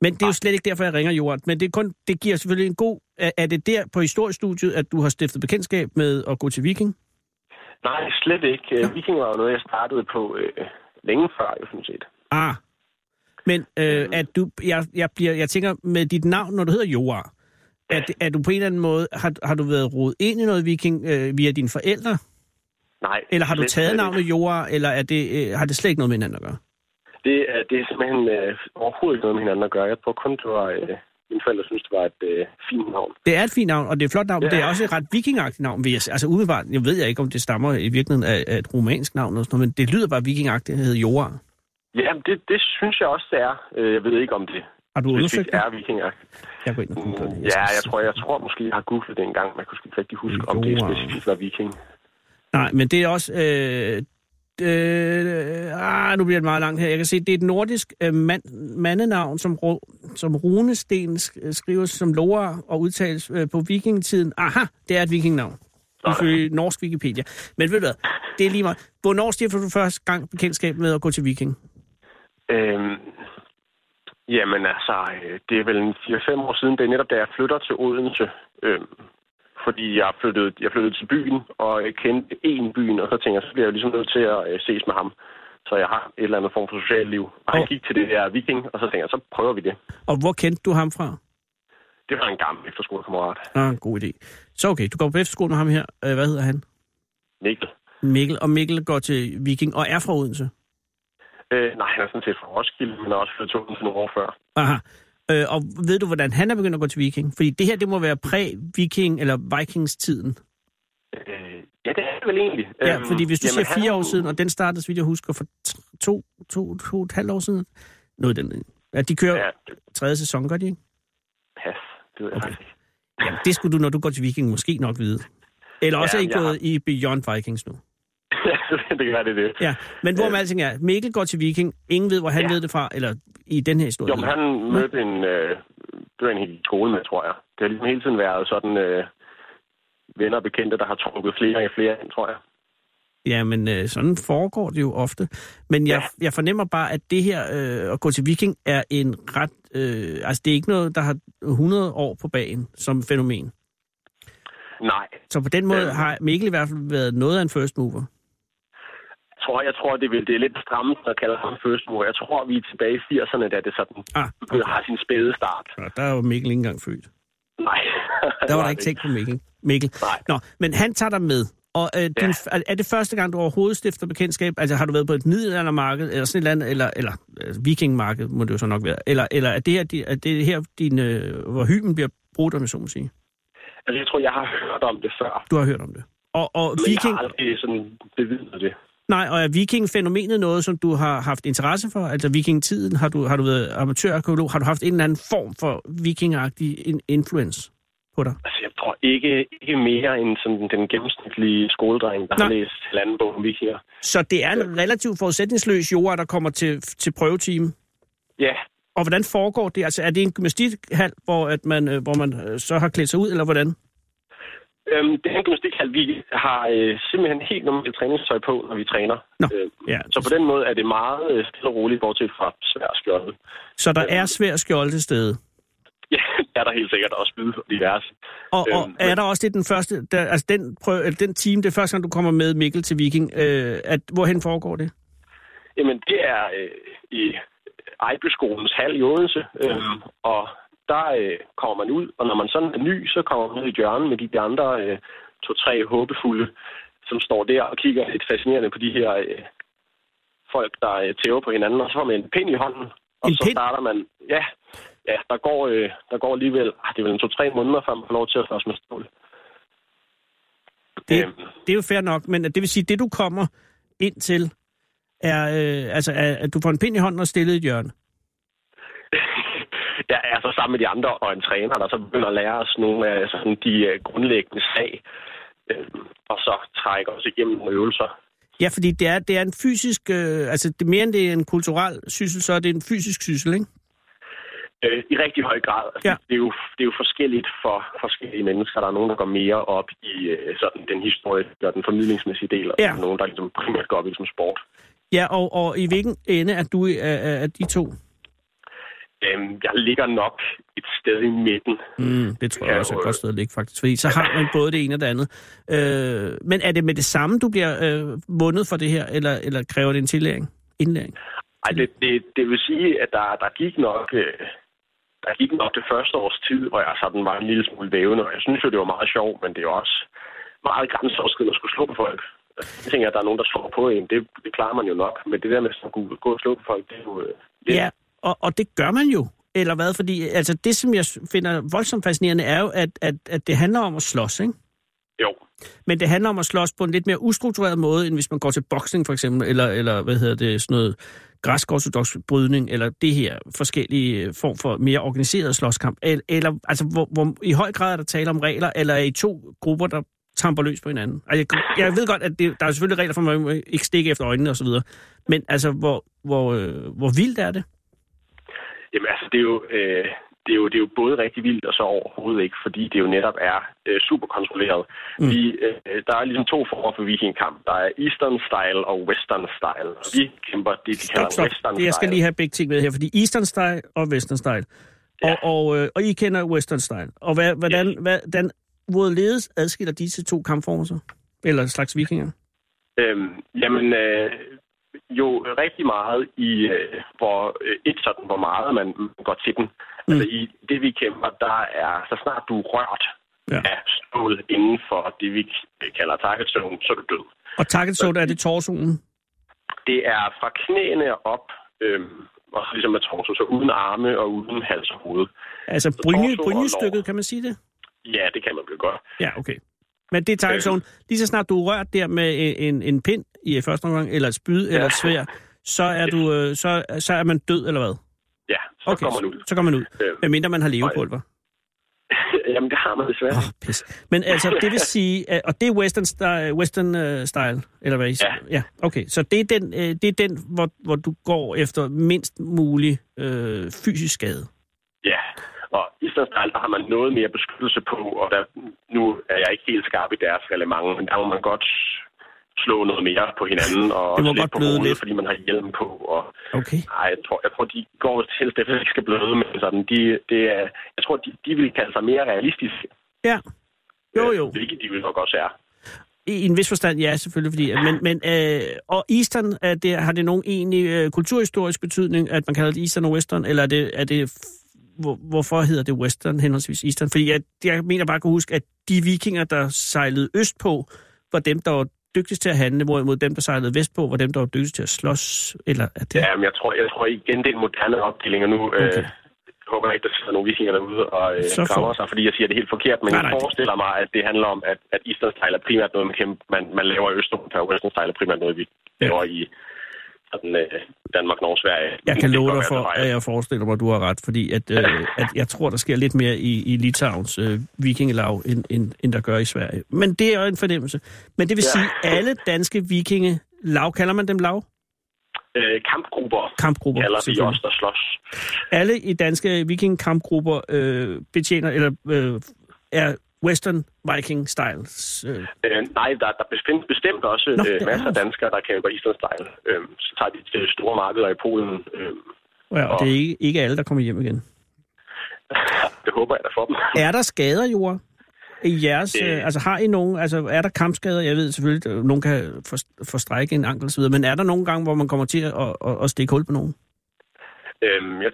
Men det er jo slet ikke derfor, jeg ringer Joran. Men det, er kun, det giver selvfølgelig en god... Er, det der på historiestudiet, at du har stiftet bekendtskab med at gå til viking? Nej, slet ikke. Øh, Viking var jo noget, jeg startede på øh, længe før, jo sådan set. Ah. Men øh, at du, jeg, jeg, bliver, jeg tænker, med dit navn, når du hedder Joar, det- er du på en eller anden måde, har, har du været rodet ind i noget viking øh, via dine forældre? Nej. Eller har du taget navnet Joar, eller er det, øh, har det slet ikke noget med hinanden at gøre? Det, er, det er simpelthen øh, overhovedet ikke noget med hinanden at gøre. Jeg tror kun, det var... Øh, mine forældre synes, det var et øh, fint navn. Det er et fint navn, og det er et flot navn, men Ja. det er også et ret vikingagtigt navn. Jeg, altså umiddelbart, jeg ved jeg ikke, om det stammer i virkeligheden af, af et romansk navn, eller sådan noget, men det lyder bare vikingagtigt, det hedder Joar. Ja, det, det synes jeg også, det er. Øh, Jeg ved ikke, om det Har du undersøgt det? er vikinger. Jeg går ind og det. Mm, Ja, jeg tror, jeg tror måske, jeg har googlet det engang, men jeg kunne ikke rigtig huske, om det specifikt var viking. Nej, men det er også... Øh, øh, ah, nu bliver det meget langt her. Jeg kan se, det er et nordisk øh, mand, mandenavn, som, som runesten sk- skrives som Loa og udtales øh, på vikingetiden. Aha, det er et vikingnavn. Ifølge norsk Wikipedia. Men ved du hvad, det er lige meget. Hvornår stiftede du første gang bekendtskab med at gå til viking? Øhm, jamen altså, øh, det er vel en 4-5 år siden. Det er netop, da jeg flytter til Odense. Øhm, fordi jeg flyttede, jeg flyttede til byen, og jeg kendte en byen, og så tænkte jeg, så bliver jeg jo ligesom nødt til at øh, ses med ham. Så jeg har et eller andet form for socialt liv. Og han gik til det der viking, og så tænkte jeg, så prøver vi det. Og hvor kendte du ham fra? Det var en gammel efterskolekammerat. Ah, en god idé. Så okay, du går på efterskole med ham her. Øh, hvad hedder han? Mikkel. Mikkel, og Mikkel går til Viking og er fra Odense. Øh, nej, han er sådan set fra Roskilde, men også flyttet til Odense nogle år før. Aha. Øh, og ved du, hvordan han er begyndt at gå til Viking? Fordi det her, det må være præ-Viking eller Vikings-tiden. Øh, ja, det er det vel egentlig. Ja, Øhm, fordi hvis du jamen, siger fire år siden, og den startede, så vidt jeg husker, for to, to, to og et halvt år siden. Noget den. Ja, de kører Ja, tredje sæson, gør de ikke? pas. Det ved jeg Okay. faktisk ikke. Ja, det skulle du, når du går til Viking, måske nok vide. Eller også Ja, er I gået i Beyond Vikings nu. det kan være, det er det. Ja, men hvor med alting er, Mikkel går til Viking, ingen ved, hvor han Ja. ved det fra, eller i den her historie. Jo, men han mødte en... Øh, det var en helt i skole med, tror jeg. Det har ligesom hele tiden været sådan... Øh, venner og bekendte, der har trukket flere og flere ind, tror jeg. Ja, men øh, sådan foregår det jo ofte. Men jeg, jeg fornemmer bare, at det her øh, at gå til Viking er en ret... Øh, altså, det er ikke noget, der har 100 år på bagen som fænomen. Nej, Så på den måde Øhm. har Mikkel i hvert fald været noget af en first mover. jeg tror, jeg tror det, vil, det er lidt stramt at kalde ham first mover. Jeg tror, vi er tilbage i 80'erne, da det sådan Ah, okay. har sin spæde start. og der var Mikkel ikke engang født. Nej. Der var der ikke tænkt på Mikkel. Mikkel. Nej. Nå, men han tager dig med. Og øh, din, er- er det første gang, du overhovedet stifter bekendtskab? Altså har du været på et middelaldermarked, eller sådan et eller andet, eller, eller øh, vikingmarked, må det jo så nok være. Eller, eller er det her, er det her din, øh, hvor hyben bliver brudt, om jeg så må sige? Altså, jeg tror, jeg har hørt om det før. Du har hørt om det. Og, og Men viking, jeg har aldrig sådan bevidnet det. nej, og er vikingfænomenet noget, som du har haft interesse for? Altså vikingtiden, har du, har du været amatørarkeolog? Har du haft en eller anden form for vikingagtig in- influence på dig? Altså, jeg tror ikke, ikke mere end sådan den gennemsnitlige skoledreng, der Nej. har læst halvanden bog om vikinger. Så det er en relativt forudsætningsløs jord, der kommer til, til prøvetime. Ja, Og hvordan foregår det? Altså, er det en gymnastikhal, hvor, at man, øh, hvor man øh, så har klædt sig ud, eller hvordan? øhm, det er en gymnastikhal, vi har øh, simpelthen helt normalt træningstøj på, når vi træner. Nå, Øh, ja. Så på den måde er det meget øh, stille og roligt, bortset fra svær skjolde. Så der er svær skjold til stede. Ja, er der helt sikkert også og diverse. Og, og Øhm, er der også det den første, der, altså den, prøv, den team, det er første gang, du kommer med Mikkel til Viking, øh, at, hvorhen foregår det? Jamen, det er øh, i Ejbyskolens hal i Odense, øhm, og der øh, kommer man ud, og når man sådan er ny, så kommer man ud i hjørnet med de andre øh, to-tre håbefulde, som står der og kigger lidt fascinerende på de her øh, folk, der øh, tæver på hinanden, og så får man en pind i hånden, og En så pind? starter man, ja, ja der, går, øh, der går alligevel, ah, det er vel en to-tre måneder, før man får lov til at slås med stål. Det, Øhm. det er jo fair nok, men det vil sige, det du kommer ind til, er, øh, altså, er, at du får en pind i hånden og stillet i et hjørne. jeg er så sammen med de andre og en træner, der så begynder at lære os nogle af sådan, de øh, grundlæggende sag, øh, og så trækker os igennem nogle øvelser. Ja, fordi det er, det er en fysisk, øh, altså det er mere end det er en kulturel syssel, så er det en fysisk syssel, ikke? Øh, I rigtig høj grad. Altså, Ja. det, er jo, det er jo forskelligt for forskellige mennesker. Der er nogen, der går mere op i øh, sådan, den historiske og den formidlingsmæssige del, og Ja. nogen, der ligesom primært går op i som sport. Ja, og, og i hvilken ende er du af, af, af de to? Øhm, jeg ligger nok et sted i midten. Mm, det tror jeg også er et godt sted at ligge, faktisk. Fordi så har man både det ene og det andet. Øh, men er det med det samme, du bliver øh, vundet for det her, eller, eller kræver det en tillæring? Indlæring? Ej, det, det, det vil sige, at der, der gik nok... Øh, der gik nok det første års tid, hvor jeg sådan var en lille smule vævende, og jeg synes jo, det var meget sjovt, men det er også meget grænseoverskridende at skulle slå på folk. Jeg tænker, at der er nogen, der slår på en. Det, det klarer man jo nok. Men det der med at kunne gå og slå på folk, det er jo... Øh, det... Ja, og, og det gør man jo. Eller hvad? Fordi altså, det, som jeg finder voldsomt fascinerende, er jo, at, at, at det handler om at slås, ikke? Jo. Men det handler om at slås på en lidt mere ustruktureret måde, end hvis man går til boksning for eksempel, eller, eller hvad hedder det, sådan noget græsk brydning, eller det her forskellige øh, form for mere organiseret slåskamp. Eller, eller altså, hvor, hvor i høj grad er der tale om regler, eller er I to grupper, der tamper løs på hinanden? Altså, jeg, jeg ved godt, at det, der er selvfølgelig regler for, at man ikke stikke efter øjnene osv., men altså, hvor, hvor, øh, hvor vildt er det? Jamen altså, det er jo... Øh, det er, jo, det er jo både rigtig vildt og så overhovedet ikke, fordi det jo netop er øh, super kontrolleret. Mm. Vi, øh, der er ligesom to former for vikingkamp. Der er Eastern Style og Western Style. Og vi kæmper det, de kalder Stop. Western Det, jeg skal Style. lige have begge ting med her, fordi Eastern Style og Western Style. Ja. Og, og, øh, og I kender Western Style. Og hvad, hvordan, hvordan, hvorledes adskiller disse to kampformer sig? Eller slags vikinger? Øhm, jamen, øh, jo rigtig meget i, øh, hvor øh, ikke sådan, hvor meget man går til den. Mm. Altså i det, vi kæmper, der er, så snart du er rørt, Ja. af stål inden for det, vi kalder target zone, så er du død. Og target zone, er det torsoen? Det er fra knæene op, øhm, og så ligesom med torso, så uden arme og uden hals og hoved. Altså brynje, brynjestykket, kan man sige det? Ja, det kan man vel godt. Ja, okay. Men det er target Øh. zone. Lige så snart du er rørt der med en, en, en pind i første omgang, eller et spyd, eller et svær, så er, du, øh, så, så er man død, eller hvad? Ja, så okay. kommer man ud. Så kommer man ud. Øhm, Medmindre man har levepulver. Jamen, det har man desværre. Åh, pis. Men altså, det vil sige, at- og det er western, style, western uh, style, eller hvad I siger? Ja. ja. okay. Så det er den, øh, det er den hvor, hvor du går efter mindst mulig øh, fysisk skade. Ja, og i Style, der har man noget mere beskyttelse på, og der, nu er jeg ikke helt skarp i deres reglement, men der må man godt slå noget mere på hinanden, og Det må godt på bløde hovedet, lidt. fordi man har hjelm på. Og, Okay. nej, jeg tror, jeg tror, de går helst efter, at de ikke skal bløde, men sådan, de, det er, jeg tror, de, de vil kalde sig mere realistiske. Ja. Jo, øh, jo. Hvilket de vil nok også er. I en vis forstand, ja, selvfølgelig. Fordi, men, men, øh, og Eastern, er det, har det nogen egentlig øh, kulturhistorisk betydning, at man kalder det Eastern og Western, eller er det, er det hvor, hvorfor hedder det Western henholdsvis Eastern? Fordi jeg, jeg mener bare at kunne huske, at de vikinger, der sejlede østpå, var dem, der var dygtigst til at handle, hvorimod dem, der sejlede vestpå, var dem, der var dygtigst til at slås, eller er det... Ja, men jeg tror, jeg tror igen, det er en moderne opdeling, og nu Okay. øh, jeg håber jeg ikke, der sidder nogle vikinger derude og øh, Så krammer sig, fordi jeg siger det helt forkert, men Nej, nej, nej, jeg det- forestiller mig, at det handler om, at, at Eastern Style er primært noget, man, man, man laver i Østeuropa, og Western Style er primært noget, vi Ja. laver i sådan, øh, Danmark, Norge, Sverige. Jeg kan love dig for, at jeg forestiller mig, at du har ret, fordi at, øh, at jeg tror, der sker lidt mere i, i Litauens øh, vikingelav, end, end, end der gør i Sverige. Men det er jo en fornemmelse. Men det vil Ja. sige, alle danske vikingelav, kalder man dem lav? Øh, kampgrupper Kampgrupper, kalder vi os, der slås. Alle i danske vikingkampgrupper øh, betjener, eller øh, er Western Viking Styles. Øh, Øh, nej, der, der findes bestemt også Nå, øh, er masser af danskere, der kæmper Eastern Style. Øh, så tager de til store markeder i Polen. Øh, ja, og det er ikke, ikke alle, der kommer hjem igen. det håber jeg da for dem. Er der skader, Jura? I jeres, Øh. øh, altså har I nogen, altså er der kampskader? Jeg ved selvfølgelig, at nogen kan for- forstrække en ankel osv., men er der nogle gange, hvor man kommer til at, at, at stikke hul på nogen? Øhm, jeg,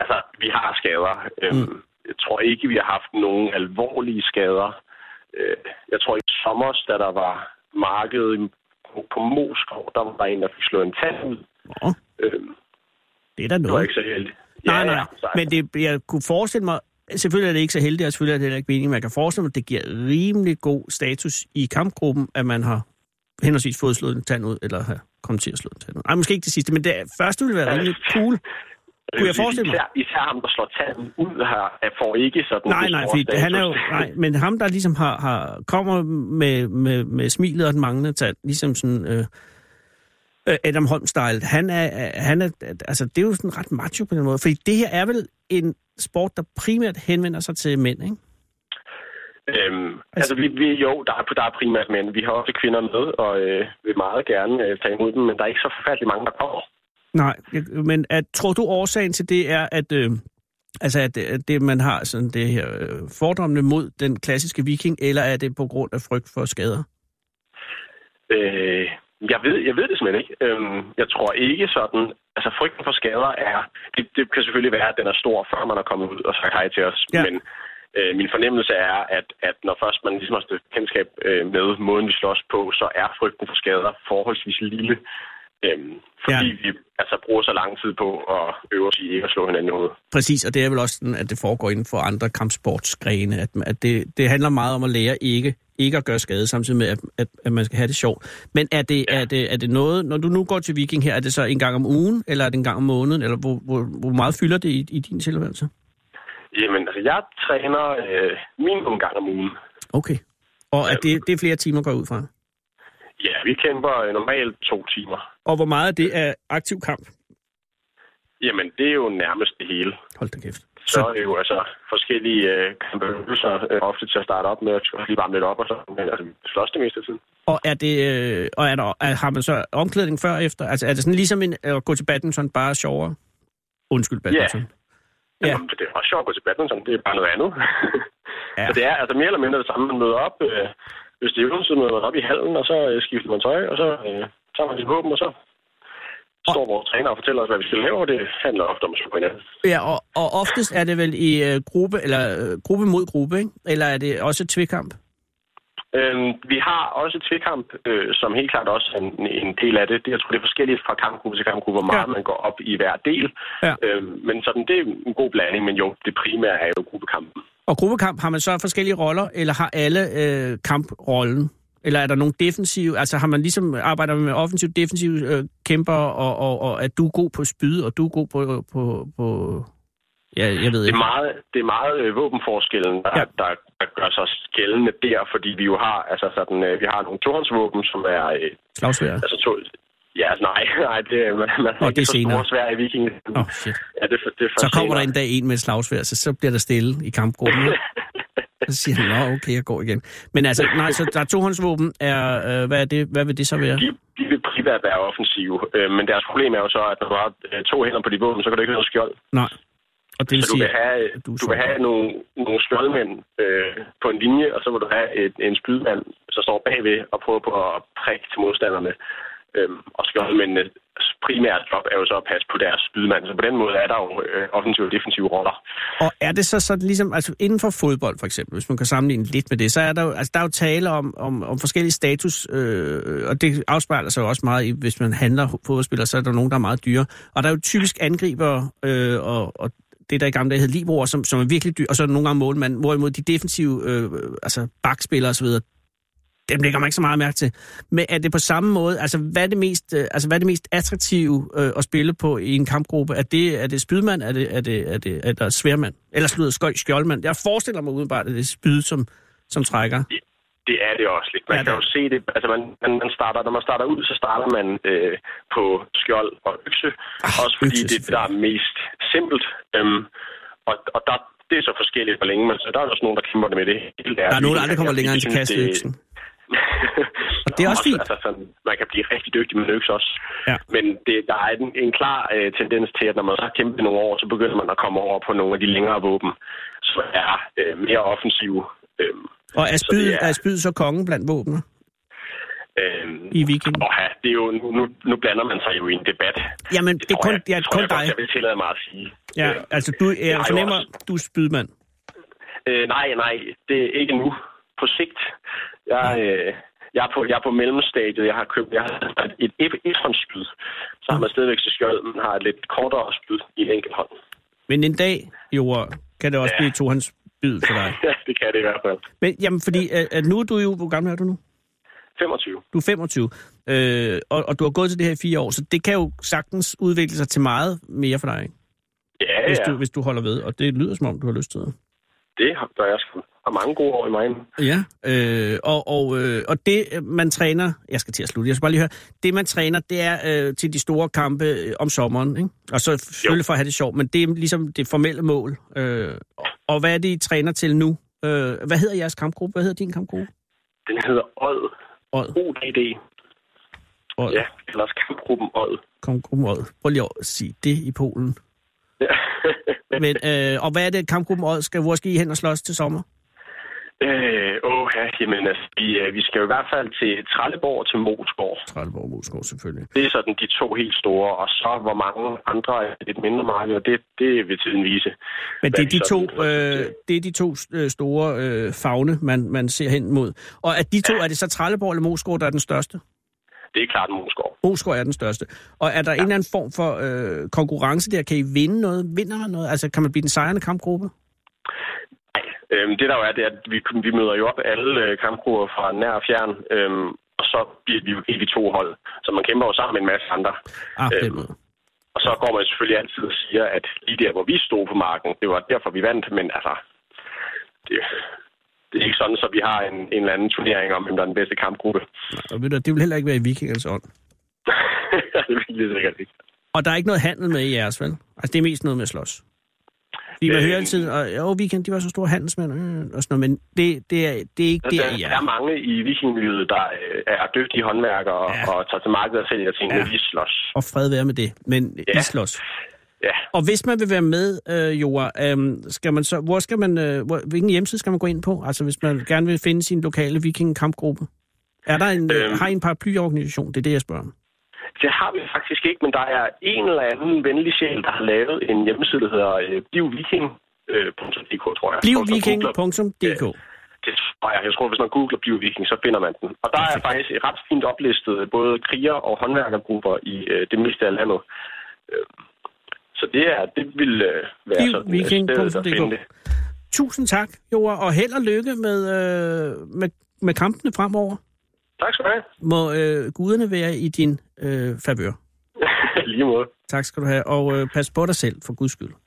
altså, vi har skader. Øhm, mm. Jeg tror ikke, vi har haft nogen alvorlige skader. Øh, jeg tror i sommer, da der var marked i- på, Moskov, der var der en, der fik slået en tand ud. Nå, Øhm, det er da det var noget. ikke så heldigt. Nej, nej, så- men det, jeg kunne forestille mig, selvfølgelig er det ikke så heldigt, og selvfølgelig er det heller ikke meningen, men jeg kan forestille mig, at det giver rimelig god status i kampgruppen, at man har henholdsvis fået slået en tand ud, eller har kommet til at slå en tand ud. Ej, måske ikke det sidste, men det første ville være rimelig cool. Kunne jeg forestille mig? Især, især ham, der slår tanden ud her, er- får ikke sådan Nej, nej, fordi han er jo, nej, men ham, der ligesom har, har kommer med, med, med smilet og den manglende tand, ligesom sådan øh, øh, Adam Holm-style, han er, han er, altså det er jo sådan ret macho på den måde, fordi det her er vel en sport, der primært henvender sig til mænd, ikke? Øhm, altså, vi, vi, jo, der er, der er primært mænd. Vi har også kvinder med, og øh, vil meget gerne øh, tage imod dem, men der er ikke så forfærdelig mange, der kommer. Nej, men at, tror du årsagen til det er, at, øh, altså at, at det, man har sådan det her øh, fordommene mod den klassiske viking, eller er det på grund af frygt for skader? Øh, jeg, ved, jeg ved det simpelthen ikke. Øhm, jeg tror ikke sådan... Altså, frygten for skader er... Det, det kan selvfølgelig være, at den er stor, før man er kommet ud og sagt hej til os. Ja. Men øh, min fornemmelse er, at, at når først man ligesom har kendskab øh, med måden, vi slås på, så er frygten for skader forholdsvis lille. Øhm, fordi Ja. ja. vi altså, bruger så lang tid på at øve os i ikke at slå hinanden i hovedet. Præcis, og det er vel også sådan, at det foregår inden for andre kampsportsgrene, at, at det, det handler meget om at lære ikke, ikke at gøre skade, samtidig med, at, at, at man skal have det sjovt. Men er det, er, det, er det noget, når du nu går til Viking her, er det så en gang om ugen, eller er det en gang om måneden, eller hvor, hvor, hvor meget fylder det i, i din tilværelse? Jamen, altså, jeg træner øh, minimum gang om ugen. Okay. Og er det, det er flere timer, går ud fra? Ja, vi kæmper øh, normalt to timer. Og hvor meget af det er aktiv kamp? Jamen, det er jo nærmest det hele. Hold da kæft. Så er det jo altså forskellige øh, kampøvelser, øh, ofte til at starte op med, at lige varme lidt op og så, men altså, slås det meste af tiden. Og er det, øh, og er der, er, har man så omklædning før og efter? Altså er det sådan ligesom en, at gå til badminton, bare sjovere? Undskyld, badminton. Ja. Ja. Jamen, det er også sjovt at gå til badminton, det er bare noget andet. Ja. Så det er altså mere eller mindre det samme, man møder op. Øh, hvis det er øvelse, så møder man op i hallen, og så øh, skifter man tøj, og så øh, tager man sit våben, og så står vores træner og fortæller os, hvad vi skal lave, og det handler ofte om at slå på hinanden. Ja, og, og oftest er det vel i øh, gruppe, eller øh, gruppe mod gruppe, ikke? Eller er det også et tvekamp? Øhm, vi har også et tvekamp, øh, som helt klart også er en, en del af det. det. Jeg tror, det er forskelligt fra kampgruppe til kampgruppe, hvor meget ja. man går op i hver del. Ja. Øhm, men sådan, det er en god blanding, men jo, det primære er jo gruppekampen. Og gruppekamp, har man så forskellige roller, eller har alle øh, kamprollen? Eller er der nogle defensive, altså har man ligesom arbejder med offensiv, defensiv øh, kæmper, og, og, og er du god på spyd, og du er god på, på, på ja, jeg ved Det ikke. er meget, det er meget øh, våbenforskellen, der, Ja. der, der gør sig gældende der, fordi vi jo har, altså sådan, øh, vi har nogle tohåndsvåben, som er, øh, Slagsvær. altså to, ja, altså, nej, nej, det, er- man, man ikke det er så senere. store svær i viking. Åh, oh, shit. Ja, det, det Så kommer der senere. en dag en med et slagsvær, så, så bliver der stille i kampgruppen. Så siger han, nå, okay, jeg går igen. Men altså, nej, så der er tohåndsvåben, er, øh, hvad, er det, hvad vil det så være? De, de vil primært være offensive, øh, men deres problem er jo så, at når du har øh, to hænder på dit våben, så kan du ikke have noget skjold. Nej. Og det vil Så du sige, vil have, du du vil have nogle, nogle skjoldmænd øh, på en linje, og så vil du have et, en spydmand, der står bagved og prøver på at prikke til modstanderne. Øhm, og skjoldmændenes øh, primære job er jo så at passe på deres spydmand. Så på den måde er der jo øh, offensive og defensive roller. Og er det så sådan ligesom, altså inden for fodbold for eksempel, hvis man kan sammenligne lidt med det, så er der jo, altså der er jo tale om, om, om forskellige status, øh, og det afspejler sig jo også meget i, hvis man handler fodboldspillere, så er der nogen, der er meget dyre. Og der er jo typisk angriber, øh, og, og det der i gamle dage hed libroer, som, som er virkelig dyr, og så er der nogle gange målmand, hvorimod de defensive, øh, altså bakspillere osv., dem lægger man ikke så meget mærke til. Men er det på samme måde, altså hvad er det mest, øh, altså, hvad er det mest attraktive øh, at spille på i en kampgruppe? Er det, er det spydmand, er det, er det, er det, er der sværmand? Eller slutter skøj, skjoldmand? Jeg forestiller mig udenbart, at det er spyd, som, som trækker. Det er det også lidt. Man Ja, kan det jo se det. Altså man, man, man starter, når man starter ud, så starter man øh, på skjold og økse. Ah, også fordi økse, det der er mest simpelt. Øhm, og, og der, det er så forskelligt, hvor længe man... Så der er også nogen, der kæmper det med det. hele. Der er nogen, der aldrig kommer længere end til det- kasteøksen. Og det er også fint. Altså, sådan, man kan blive rigtig dygtig med økse også. Ja. Men det, der er en, en klar øh, tendens til, at når man så har kæmpet nogle år, så begynder man at komme over på nogle af de længere våben, som er øh, mere offensive. Øh, Og er Så spyd, det er- er spyd så kongen blandt våbner øh, i Viking? Og ja, det er jo, nu, nu blander man sig jo i en debat. Jamen, det er kun, jeg, ja, kun jeg godt, dig. jeg vil tillade mig at sige. Ja, Øh, altså du, jeg jo fornemmer, også- du er spydmand. Øh, nej, nej, det er ikke nu. På sigt. Jeg, øh, jeg, er på, jeg er på mellemstadiet. Jeg har købt jeg har et et ethåndsspyd. Så har man stadigvæk til skjold, men har et lidt kortere spyd i en enkelt hånd. Men en dag, jo, kan det også Ja. blive to hans spyd for dig. Ja, det kan det i hvert fald. Men jamen, fordi at, at nu er du jo, hvor gammel er du nu? 25. Du er 25, øh, og, og du har gået til det her i fire år, så det kan jo sagtens udvikle sig til meget mere for dig, ikke? Ja, Hvis, ja. du, hvis du holder ved, og det lyder som om, du har lyst til det. Det har- gør jeg sgu. Har mange gode år i mig. Ja, øh, og, og, øh, og det øh, man træner, jeg skal til at slutte, jeg skal bare lige høre, det man træner, det er øh, til de store kampe øh, om sommeren, ikke? Og så selvfølgelig for at have det sjovt, men det er ligesom det formelle mål. Øh, og hvad er det, I træner til nu? Øh, hvad hedder jeres kampgruppe? Hvad hedder din kampgruppe? Den hedder Odd. Odd. ODD. Odd. Ja, ellers kampgruppen Odd. Kampgruppen Odd. Prøv lige at sige det i Polen. Ja. Men, øh, og hvad er det, kampgruppen Odd skal? Hvor skal I hen og slås til sommer? Øh, åh, ja, jamen, altså, vi, øh, vi skal jo i hvert fald til Trelleborg og til Moskov. Trelleborg Moskov selvfølgelig. Det er sådan de to helt store, og så hvor mange andre er lidt mindre markeder, det, det vil tiden vise. Men det er de vi to, sådan- øh, det er de to øh, store øh, fagne, man, man ser hen mod. Og er de to, er det så Trelleborg eller Moskov, der er den største? Det er klart Moskov. Moskov er den største. Og er der ja. en eller anden form for øh, konkurrence der? Kan I vinde noget? Vinder man noget? Altså, kan man blive den sejrende kampgruppe? Nej, øhm, det der jo er, det er, at vi, vi møder jo op alle øh, kampgrupper fra nær og fjern, øhm, og så bliver vi jo helt i to hold. Så man kæmper jo sammen med en masse andre. Ah, Øhm. Og så går man selvfølgelig altid og siger, at lige der, hvor vi stod på marken, det var derfor, vi vandt. Men altså, det, det er ikke sådan, så vi har en, en eller anden turnering om, hvem der er den bedste kampgruppe. Og ved du, det vil heller ikke være i vikingernes ånd. det vil det sikkert ikke. Og der er ikke noget handel med i jeres, vel? Altså, det er mest noget med slås. Fordi man Øh, hører altid, og jo, weekend, de var så store handelsmænd, øh, og sådan noget, men det, det, er, det er ikke Der, der, der I er er. mange i vikingmiljøet, der øh, er dygtige håndværkere Ja. og tager til markedet og sælger ting, Ja. ja. vi slås. Og fred være med det, men. Ja. I slås. Ja. Og hvis man vil være med, øh, Joa, øh, skal man så, hvor skal man, øh, hvor, hvilken hjemmeside skal man gå ind på? Altså hvis man gerne vil finde sin lokale vikingkampgruppe. Er der en, øh, Øhm. har I en paraplyorganisation? Det er det, jeg spørger om. Det har vi faktisk ikke, men der er en eller anden venlig sjæl, der har lavet en hjemmeside, der hedder øh, blivviking.dk, tror jeg. Blivviking.dk. Det tror jeg. Jeg tror, hvis man googler Blivviking, så finder man den. Og der er faktisk ret fint oplistet både kriger- og håndværkergrupper i øh, det meste af landet. Øh, så det, er, det vil øh, være sådan et sted, der finde det. Tusind tak, Jora, og held og lykke med, øh, med, med kampene fremover. Tak skal du have. Må øh, guderne være i din øh, favør. Lige måde. Tak skal du have, og øh, pas på dig selv, for guds skyld.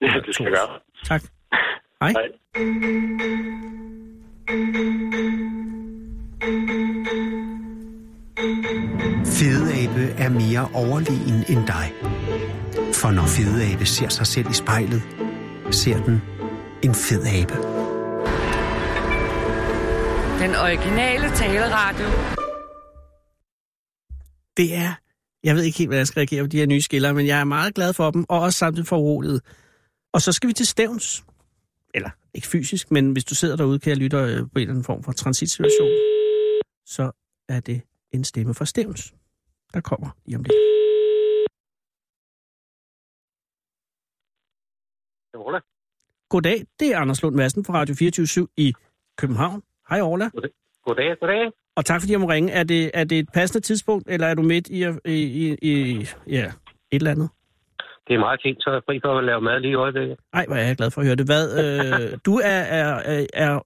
Ja, det skal jeg gøre. Tak. Hej. Hej. Fedeabe er mere overlegen end dig. For når fedeabe ser sig selv i spejlet, ser den en fed abe. Den originale taleradio. Det er... Jeg ved ikke helt, hvad jeg skal reagere på de her nye skiller, men jeg er meget glad for dem, og også samtidig for uroliget. Og så skal vi til Stævns. Eller ikke fysisk, men hvis du sidder derude, kan jeg lytte øh, på en eller anden form for transitsituation, så er det en stemme fra Stævns, der kommer lige om lidt. Orla. Goddag, det er Anders Lund Madsen fra Radio 24 i København. Hej Orla. Goddag, goddag. Og tak fordi jeg må ringe. Er det, er det et passende tidspunkt, eller er du midt i, i, i, i ja, et eller andet? Det er meget fint, så er jeg fri for at lave mad lige i øjeblikket. Nej, hvor er jeg glad for at høre det. Hvad, øh, du er, er, er,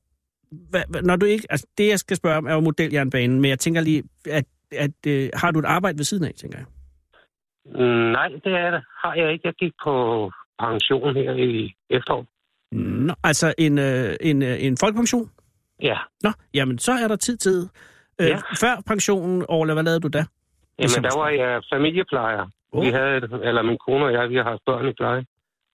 hvad, hvad- når du ikke, altså det jeg skal spørge om er jo modeljernbanen, men jeg tænker lige, at, at øh, har du et arbejde ved siden af, tænker jeg? Mm, nej, det er det. Har jeg ikke. Jeg gik på pension her i efterår. Nå, altså en, øh, en, øh, en folkepension? Ja. Nå, jamen så er der tid til. Øh, Ja. Før pensionen, Orla, hvad lavede du da? Jamen, der var jeg familieplejer. Oh. Vi havde, eller min kone og jeg, vi har haft børn i pleje.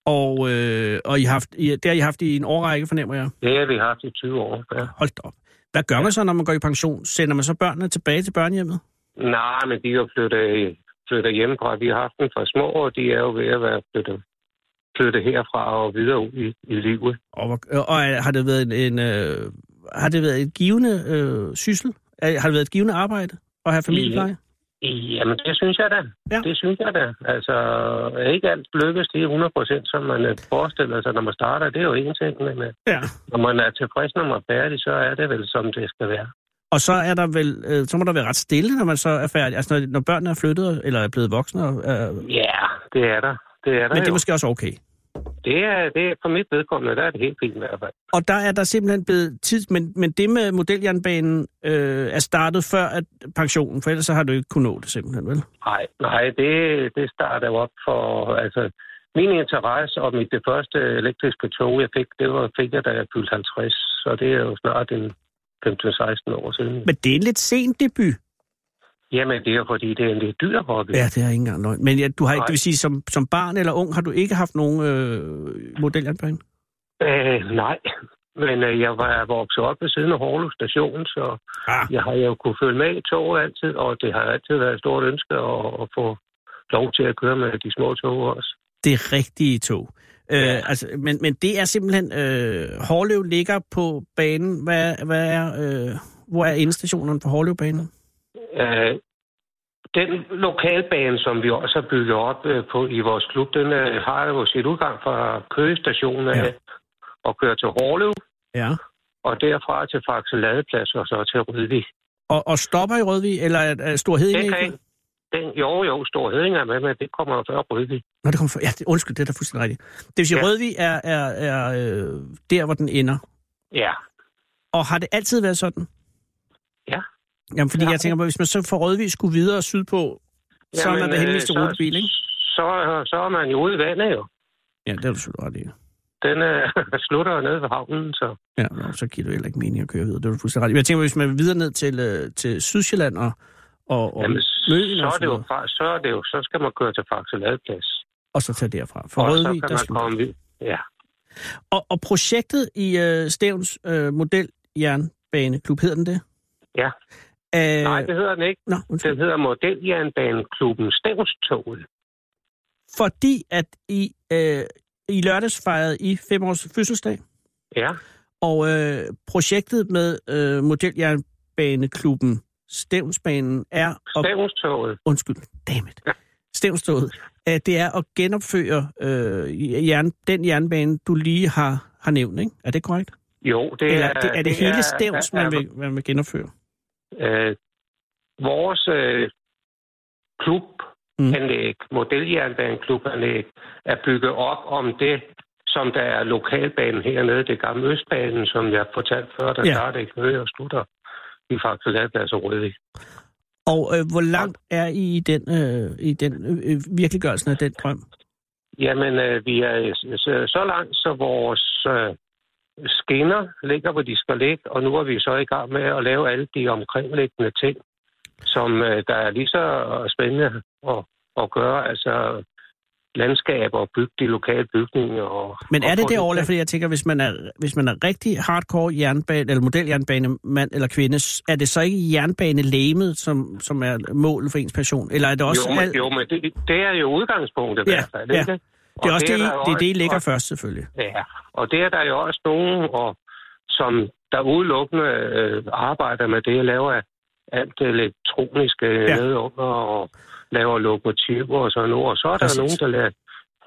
Og, øh, og I har haft, I, det har I haft i en årrække, fornemmer jeg. Det har vi haft i 20 år. Ja. Hold da op. Hvad gør man så, når man går i pension? Sender man så børnene tilbage til børnehjemmet? Nej, men de er jo flyttet, flyttet hjemmefra. Vi har haft dem fra små, og de er jo ved at være flyttet, flyttet herfra og videre ud i, i livet. Og, hvor- og er- har det været en, en øh, har det været et givende øh, syssel? Er, har det været et givende arbejde at have familiepleje? Jamen, det synes jeg da. Ja. Det synes jeg da. Altså, ikke alt lykkes det 100 procent, som man øh, forestiller sig, når man starter. Det er jo en ting, men øh, Ja. når man er tilfreds, når man er færdig, så er det vel, som det skal være. Og så er der vel, øh, så må der være ret stille, når man så er færdig. Altså når, når børnene er flyttet, eller er blevet voksne. Øh, Ja, det er der. Det er der men det er jo. måske også okay. Det er, det er for mit vedkommende, der er det helt fint i hvert fald. Og der er der simpelthen blevet tid, men, men det med modeljernbanen øh, er startet før at pensionen, for ellers så har du ikke kunnet nå det simpelthen, vel? Nej, nej, det, det starter jo op for, altså, min interesse og mit det første elektriske tog, jeg fik, det var, fik jeg, da jeg fyldte 50, så det er jo snart en 15-16 år siden. Men det er en lidt sen debut. Jamen, det er jo fordi, det er en lidt dyr hobby. Ja, det er ikke engang løgn. Men ja, du har ikke, det vil sige, som, som barn eller ung, har du ikke haft nogen øh, modeljernbane? Øh, nej, men øh, jeg var vokset op ved siden af Horlev station, så Ah. jeg har jo kunne følge med i toget altid, og det har altid været et stort ønske at, at få lov til at køre med de små tog også. Det er rigtige tog. Øh, Ja. altså, men, men det er simpelthen... Øh, Hårlev ligger på banen. Hvad, hvad er, øh, hvor er endestationerne på Hårlevbanen? Øh, den lokalbane, som vi også har bygget op øh, på i vores klub, den øh, har jo sit udgang fra Køge station af Ja. og kører til Hårlev, Ja. og derfra til Faxe Ladeplads og så til Rødvig. Og, og stopper i Rødvig, eller er, Stor kan ikke? den, jo, jo, Stor Heding er med, men det kommer jo før Rødvig. Nå, det kommer for, ja, det, undskyld, det er da fuldstændig rigtigt. Det vil sige. Ja. Rødvig er, er, er øh, der, hvor den ender. Ja, Og har det altid været sådan? Ja. Jamen, fordi Ja. jeg tænker på, hvis man så fra Rødvig skulle videre sydpå, så er man da øh, henvist til så- rutebil, ikke? Så, så er man jo ude i vandet jo. Ja, det er du selvfølgelig ret i. Den øh, slutter nede ved havnen, så... Ja, nå, så giver det heller ikke mening at køre videre. Det er du fuldstændig ret i. Jeg tænker, hvis man vil videre ned til, øh, til Sydsjælland og, og, og Jamen, Møn så og, er, det jo, fra- så er det jo, så skal man køre til Faxe Ladeplads. og så tage derfra. For og så Rødvig, kan der man slutter. komme Ja. Og, og projektet i øh, Stævns øh, modeljernbaneklub, hedder den det? Ja. Øh, Nej, det hedder den ikke. Nå, undskyld. Den hedder Modeljernbaneklubben Stævnstoget. Fordi at I, øh, i lørdags fejrede I fem års fødselsdag, Ja. og øh, projektet med øh, modeljernbaneklubben Stævnsbanen er... At, Stævnstoget. undskyld, dammit. Stævnstoget, at det er at genopføre øh, jern, den jernbane, du lige har, har nævnt, ikke? Er det korrekt? Jo, det Eller er... er det, er det hele Stævns, er- man vil, man vil genopføre? Øh, vores øh, klubanlæg, mm. modeljernbaneklubanlæg, er bygget op om det, som der er lokalbanen hernede, det gamle Østbanen, som jeg fortalte før, der Ja. starter i Køge og slutter i faktisk Landplads og Rødvig. Og øh, hvor langt er I i den, øh, i den øh, øh, virkeliggørelsen af den drøm? Jamen, øh, vi er så, så langt, så vores øh, skinner ligger, hvor de skal ligge, og nu er vi så i gang med at lave alle de omkringliggende ting, som øh, der er lige så spændende at, at gøre, altså landskaber og bygge de lokale bygninger. Og, Men er og det det overladt? Fordi jeg tænker, hvis man er, hvis man er rigtig hardcore jernbane, eller modeljernbanemand eller kvinde, er det så ikke jernbanelæmet, som, som er målet for ens passion? Eller er det også jo, men, alt- jo, men det, det er jo udgangspunktet i Ja, hvert fald, ja. ikke? Det er også det, det, er det, også- ligger først, selvfølgelig. Ja, og det er der jo også nogen, og, som der udelukkende øh, arbejder med det, laver alt det elektroniske Ja. nedunder, og laver lokomotiver og sådan noget. Og så er der Præcis. nogen, der lader,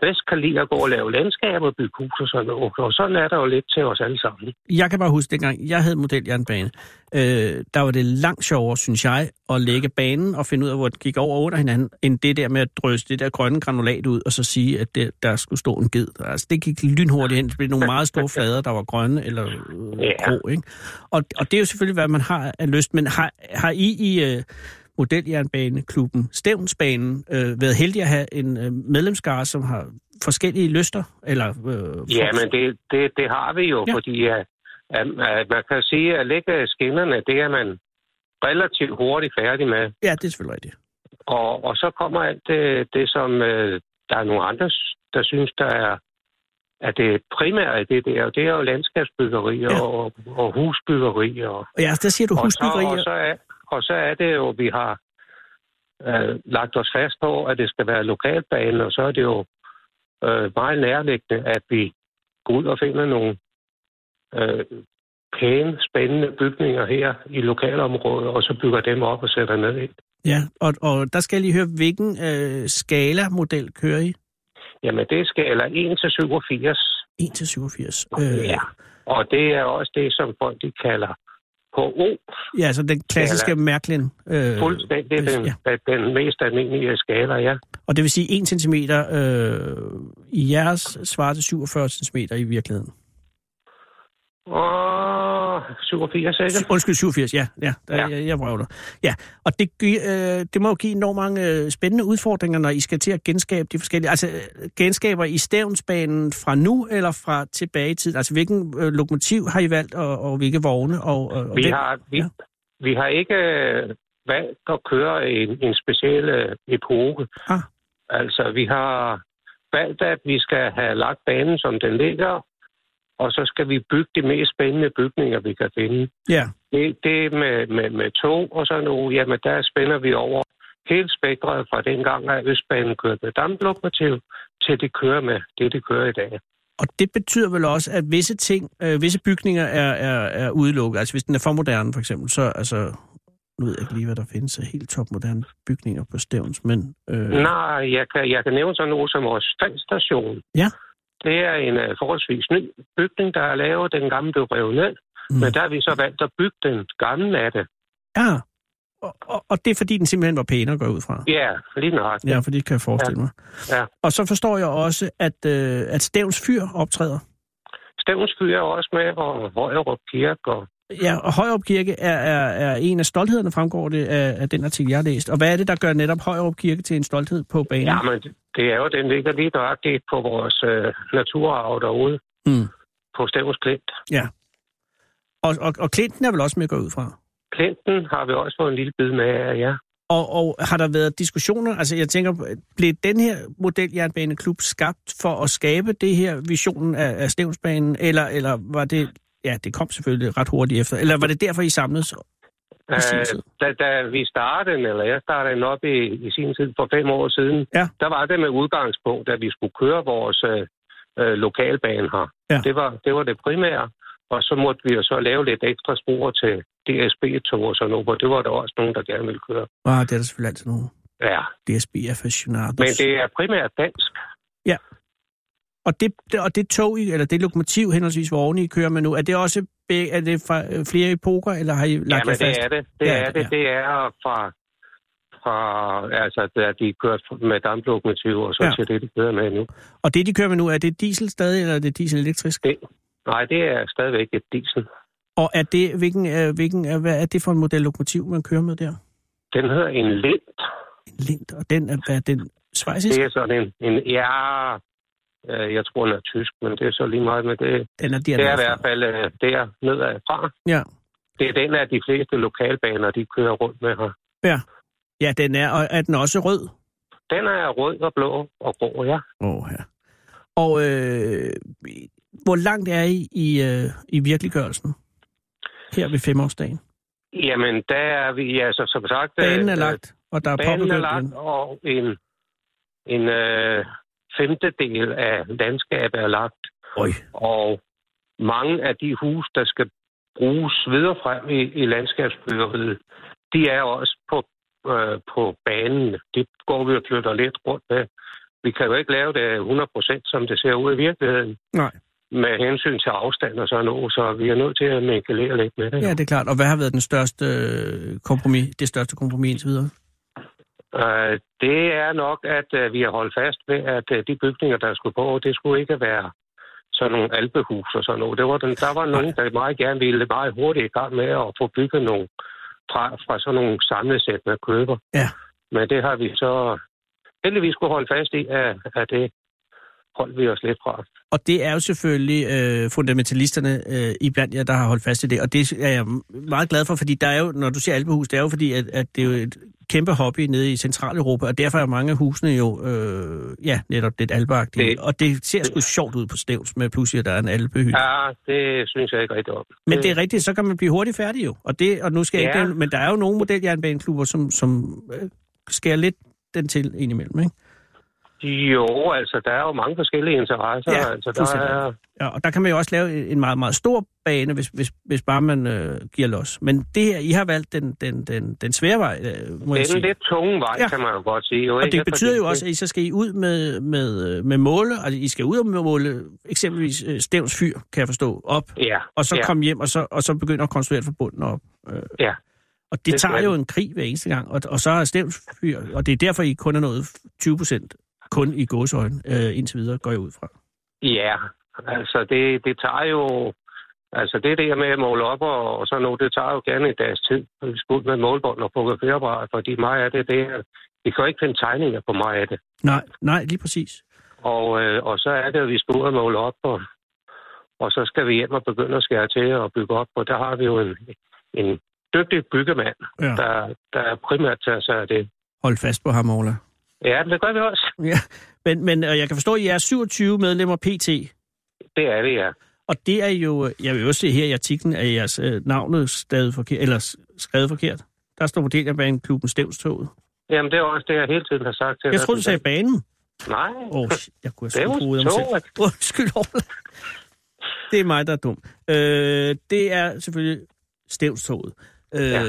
bedst kan lide at gå og lave landskaber og bygge hus og sådan noget. Og sådan er der jo lidt til os alle sammen. Jeg kan bare huske, dengang jeg havde modeljernbane, øh, der var det langt sjovere, synes jeg, at lægge banen og finde ud af, hvor det gik over og under hinanden, end det der med at drøse det der grønne granulat ud, og så sige, at det, der skulle stå en ged. Altså, det gik lynhurtigt hen. Det blev nogle meget store flader, der var grønne eller øh, Ja. grå. Ikke? Og, og det er jo selvfølgelig, hvad man har af lyst. Men har, har I i øh, modeljernbaneklubben Stævnsbanen øh, været heldige at have en øh, medlemskare, som har forskellige lyster? Eller, øh, Ja, men det, det, det har vi jo, Ja. fordi at, at, at man kan sige, at lægge skinnerne, det er man relativt hurtigt færdig med. Ja, det er selvfølgelig rigtigt. Og, og så kommer alt det, det som øh, der er nogle andre, der synes, der er at det primære i det der, og det er jo landskabsbyggeri Ja. ja. og, og husbyggeri. Og, Og ja, der siger du og, så, husbyggerier. og, så er, og så er det jo, vi har øh, lagt os fast på, at det skal være lokalbane, og så er det jo øh, meget nærliggende, at vi går ud og finder nogle øh, pæne, spændende bygninger her i lokalområdet, og så bygger dem op og sætter ned i. Ja, og, og der skal jeg lige høre, hvilken øh, skala-model kører I? Jamen, det er skala 1 til 87. 1 til 87. Ja. Og det er også det, som folk de kalder HO. ja, altså den klassiske Mærklin. Øh, Fuldstændig den, ja. ja. den mest almindelige skala, ja. Og det vil sige 1 cm øh, i jeres svarer til 47 cm i virkeligheden. Og 87, ikke? Undskyld, 87, ja. ja, der, ja. Jeg, jeg vrøvler. Ja, og det, øh, det må jo give enormt mange øh, spændende udfordringer, når I skal til at genskabe de forskellige... Altså, øh, genskaber I stævnsbanen fra nu eller fra tilbage i tiden? Altså, hvilken øh, lokomotiv har I valgt, og, og hvilke vogne? Og, og, Vi hvem- har, vi, Ja. vi har ikke øh, valgt at køre en, en speciel øh, epoke. Ah. Altså, vi har valgt, at vi skal have lagt banen, som den ligger, og så skal vi bygge de mest spændende bygninger, vi kan finde. Ja, Det, det med, med, med tog og sådan noget, jamen der spænder vi over hele spektret fra dengang, at Østbanen kørte med damplokomotiv, til det kører med det, det kører i dag. og det betyder vel også, at visse ting, øh, visse bygninger er, er, er udelukket. Altså, hvis den er for moderne, for eksempel, så altså... Nu ved jeg ikke lige, hvad der findes af helt topmoderne bygninger på Stævns, men... Øh, Nej, jeg kan, jeg kan nævne sådan noget som vores standstation. Ja. Det er en uh, forholdsvis ny bygning, der er lavet. Den gamle blev revet ned, Mm. men der har vi så valgt at bygge den gamle af det. Ja, og, og, og det er fordi, den simpelthen var pænere at gå ud fra. Ja, lige nøjagtigt. Ja, for det kan jeg forestille mig. Ja. Og så forstår jeg også, at, øh, at Stævns Fyr optræder. Stævns Fyr er også med, og Højerup Kirke. Og, Ja, og Højrup Kirke er, er, er en af stolthederne, fremgår det af, af den artikel, jeg har læst. Og hvad er det, der gør netop Højrup Kirke til en stolthed på banen? ja, men det er jo, den ligger lige nøjagtigt på vores uh, naturarv derude Mm. på Stævns Klint. Og, og, og Clinton er vel også med at gå ud fra? Klinten har vi også fået en lille bid med af, ja. Og, og har der været diskussioner, altså jeg tænker, blev den her modeljernbaneklub skabt for at skabe det her visionen af, af Stævnsbanen, eller, eller var det, ja det kom selvfølgelig ret hurtigt efter, eller var det derfor I samledes? Øh, da, da vi startede, eller jeg startede den op i, i sin tid for fem år siden, Ja. der var det med udgangspunkt, at vi skulle køre vores øh, øh, lokalbane her. Ja. Det, var, det var det primære. Og så måtte vi jo så lave lidt ekstra spor til DSB-tog og sådan noget, hvor det var der også nogen, der gerne ville køre. Ah, det er der selvfølgelig altid nogen. Ja, DSB aficionados. men det er primært dansk. Og det, det, og det tog, I, eller det lokomotiv henholdsvis, hvor oven I kører med nu, er det også er det fra øh, flere epoker, eller har I lagt Ja, jer fast? det er det. Det Ja, er det. ja. Det er fra, fra altså, da de kørte med damplokomotiver, og så Ja. til det, de kører med nu. Og det, de kører med nu, er det diesel stadig, eller er det diesel elektrisk? Det, nej, det er stadigvæk et diesel. Og er det, hvilken, øh, hvilken, øh, hvad er det for en model lokomotiv, man kører med der? Den hedder en Lind. En Lind, og den er, hvad er den svejsisk? Det er sådan en, en ja, jeg tror, den er tysk, men det er så lige meget med det. Den er Det er i hvert fald øh, der nedad fra. Ja. Det er den af de fleste lokalbaner, de kører rundt med her. Ja. ja, den er, og er den også rød? Den er rød og blå og grå, ja. Åh, oh, ja. Og øh, hvor langt er I i, øh, i virkeliggørelsen? Her ved femårsdagen. Jamen, der er vi, altså som sagt... Banen er øh, lagt, og der er Banen er lagt, og en, en øh, femtedel af landskabet er lagt. Øj. Og mange af de hus, der skal bruges videre frem i, i landskabsbyggeriet, de er også på, øh, på banen. Det går vi og flytter lidt rundt med. Vi kan jo ikke lave det 100% som det ser ud i virkeligheden. Nej. Med hensyn til afstand og sådan noget, så vi er nødt til at minkelere lidt med det. Ja, det er klart. Og hvad har været den største øh, kompromis, det største kompromis indtil videre? Øh, det er nok, at øh, vi har holdt fast ved, at øh, de bygninger, der skulle på, det skulle ikke være sådan nogle alpehus og sådan noget. Det var den, der var nogen, der meget gerne ville meget hurtigt i gang med at få bygget nogle fra, fra sådan nogle samlesæt med køber. Ja. Men det har vi så heldigvis kunne holde fast i, at, at det holdt vi os lidt fra. Og det er jo selvfølgelig øh, fundamentalisterne øh, i blandt jer, der har holdt fast i det. Og det er jeg meget glad for, fordi der er jo, når du siger alpehus, det er jo fordi, at, at det er jo et kæmpe hobby nede i Centraleuropa, og derfor er mange af husene jo, øh, ja, netop lidt alpeagtige. Det- Og det ser sgu sjovt ud på Stævns med pludselig, at der er en alpehytte. Ja, det synes jeg ikke rigtig om. Men det er rigtigt, så kan man blive hurtigt færdig jo. Og, det, og nu skal jeg Ja. ikke, men der er jo nogle modeljernbaneklubber, som, som øh, skærer lidt den til indimellem, ikke? Jo, altså, der er jo mange forskellige interesser. Ja, altså, der er, Ja, og der kan man jo også lave en meget, meget stor bane, hvis, hvis, hvis bare man øh, giver los. Men det her, I har valgt den, den, den, den svære vej, øh, må det jeg sige. en lidt tunge vej, Ja. kan man jo godt sige. Jo, og ikke? det betyder jo også, at I så skal I ud med, med, øh, med måle, altså I skal ud og måle eksempelvis øh, Stævns fyr, kan jeg forstå, op, Ja, og så ja. komme hjem, og så, og så begynde at konstruere fra bunden op. Øh, Ja. Og det, Det tager jo en krig hver eneste gang, og, og så er Stævns fyr, og det er derfor, I kun er nået 20 procent kun i gåsøjne øh, indtil videre, går jeg ud fra. Ja, altså det, det tager jo... Altså det der med at måle op og, og sådan noget, det tager jo gerne en dags tid. Vi skal ud med målbånd og fotograferapparat, fordi meget af det, det er... Vi kan jo ikke finde tegninger på meget af det. Nej, nej, lige præcis. Og, øh, og så er det, at vi skal ud og måle op, og, og så skal vi hjem og begynde at skære til og bygge op. Og der har vi jo en, en dygtig byggemand, Ja. der, der primært tager sig af det. Hold fast på ham, Ola. Ja, det gør vi også. Ja, men, men og jeg kan forstå, at I er 27 medlemmer PT, Det er det, ja. og det er jo, jeg vil også se her i artiklen, at jeres øh, navnet stadig forkert, eller skrevet forkert. Der står modeljerbaneklubben Stævstoget. Jamen, det er også det, jeg hele tiden har sagt til Jeg troede, du sagde banen. Nej, Åh, oh, jeg kunne have skudt mig selv. Undskyld, Ola. Det er mig, der er dum. Øh, det er selvfølgelig Stævstoget. Øh, Ja.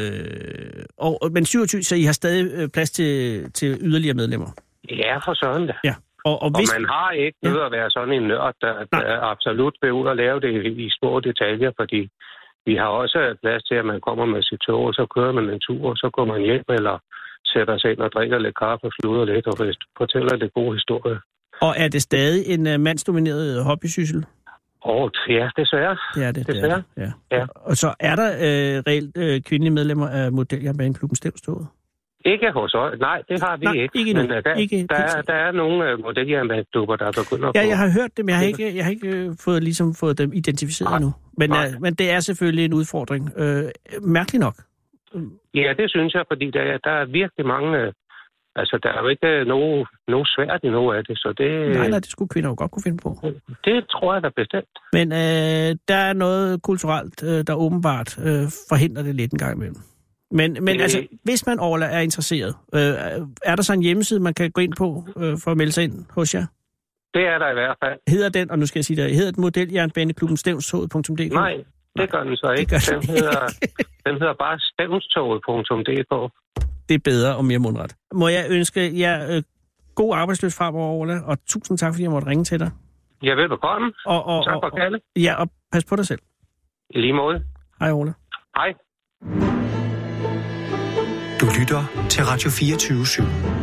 og, og- men 27, så I har stadig øh, plads til, til yderligere medlemmer. Ja, for sådan da. Ja. Og, og Og hvis, man har ikke Ja. nødt at være sådan en nørd, der, Nej. der absolut vil ud og lave det i, i små detaljer, fordi vi har også plads til, at man kommer med sit tog, og så kører man en tur, og så går man hjem, eller sætter sig ind og drikker lidt kaffe og sluder lidt, og fortæller lidt gode historier. og er det stadig en uh, mandsdomineret hobbysyssel? Og ja, desværre. Det er det. Det er Desværre. det. Ja. Ja. Og så er der øh, reelt øh, kvindelige medlemmer af modeljernbaneklubben Stævstoget? Ikke hos os. Nej, det har vi Nej, ikke. ikke endnu. Men uh, der, Ikke der, er, der er nogle uh, modeljernbaneklubber, der begynder at Ja, jeg har hørt det, men jeg har ikke, jeg har ikke øh, fået, ligesom, fået dem identificeret Nej. endnu. Men, Nej. øh, men det er selvfølgelig en udfordring. Øh, mærkeligt nok. Ja, det synes jeg, fordi der, er- der er virkelig mange... øh, Altså, der er jo ikke øh, nogen, nogen svært i noget af det, så det, Nej, nej, det skulle kvinder jo godt kunne finde på. det tror jeg da bestemt. Men øh, der er noget kulturelt, øh, der åbenbart øh, forhindrer det lidt en gang imellem. Men, men Det- altså, hvis man Orla er interesseret, øh, er der så en hjemmeside, man kan gå ind på øh, for at melde sig ind hos jer? Det er der i hvert fald. Hedder den, og nu skal jeg sige det, hedder den modeljernbaneklubben stævnstoget.dk? Nej, det gør den så ikke. den hedder, den hedder bare stævnstoget.dk. Det er bedre og mere mundret. Må jeg ønske jer øh, god arbejdsløs fremover, Ola, og tusind tak, fordi jeg måtte ringe til dig. Jeg vil velkommen. Og, og, Tak for og, ja, og pas på dig selv. I lige måde. Hej, Ola. Hej. Du lytter til Radio 24 /7.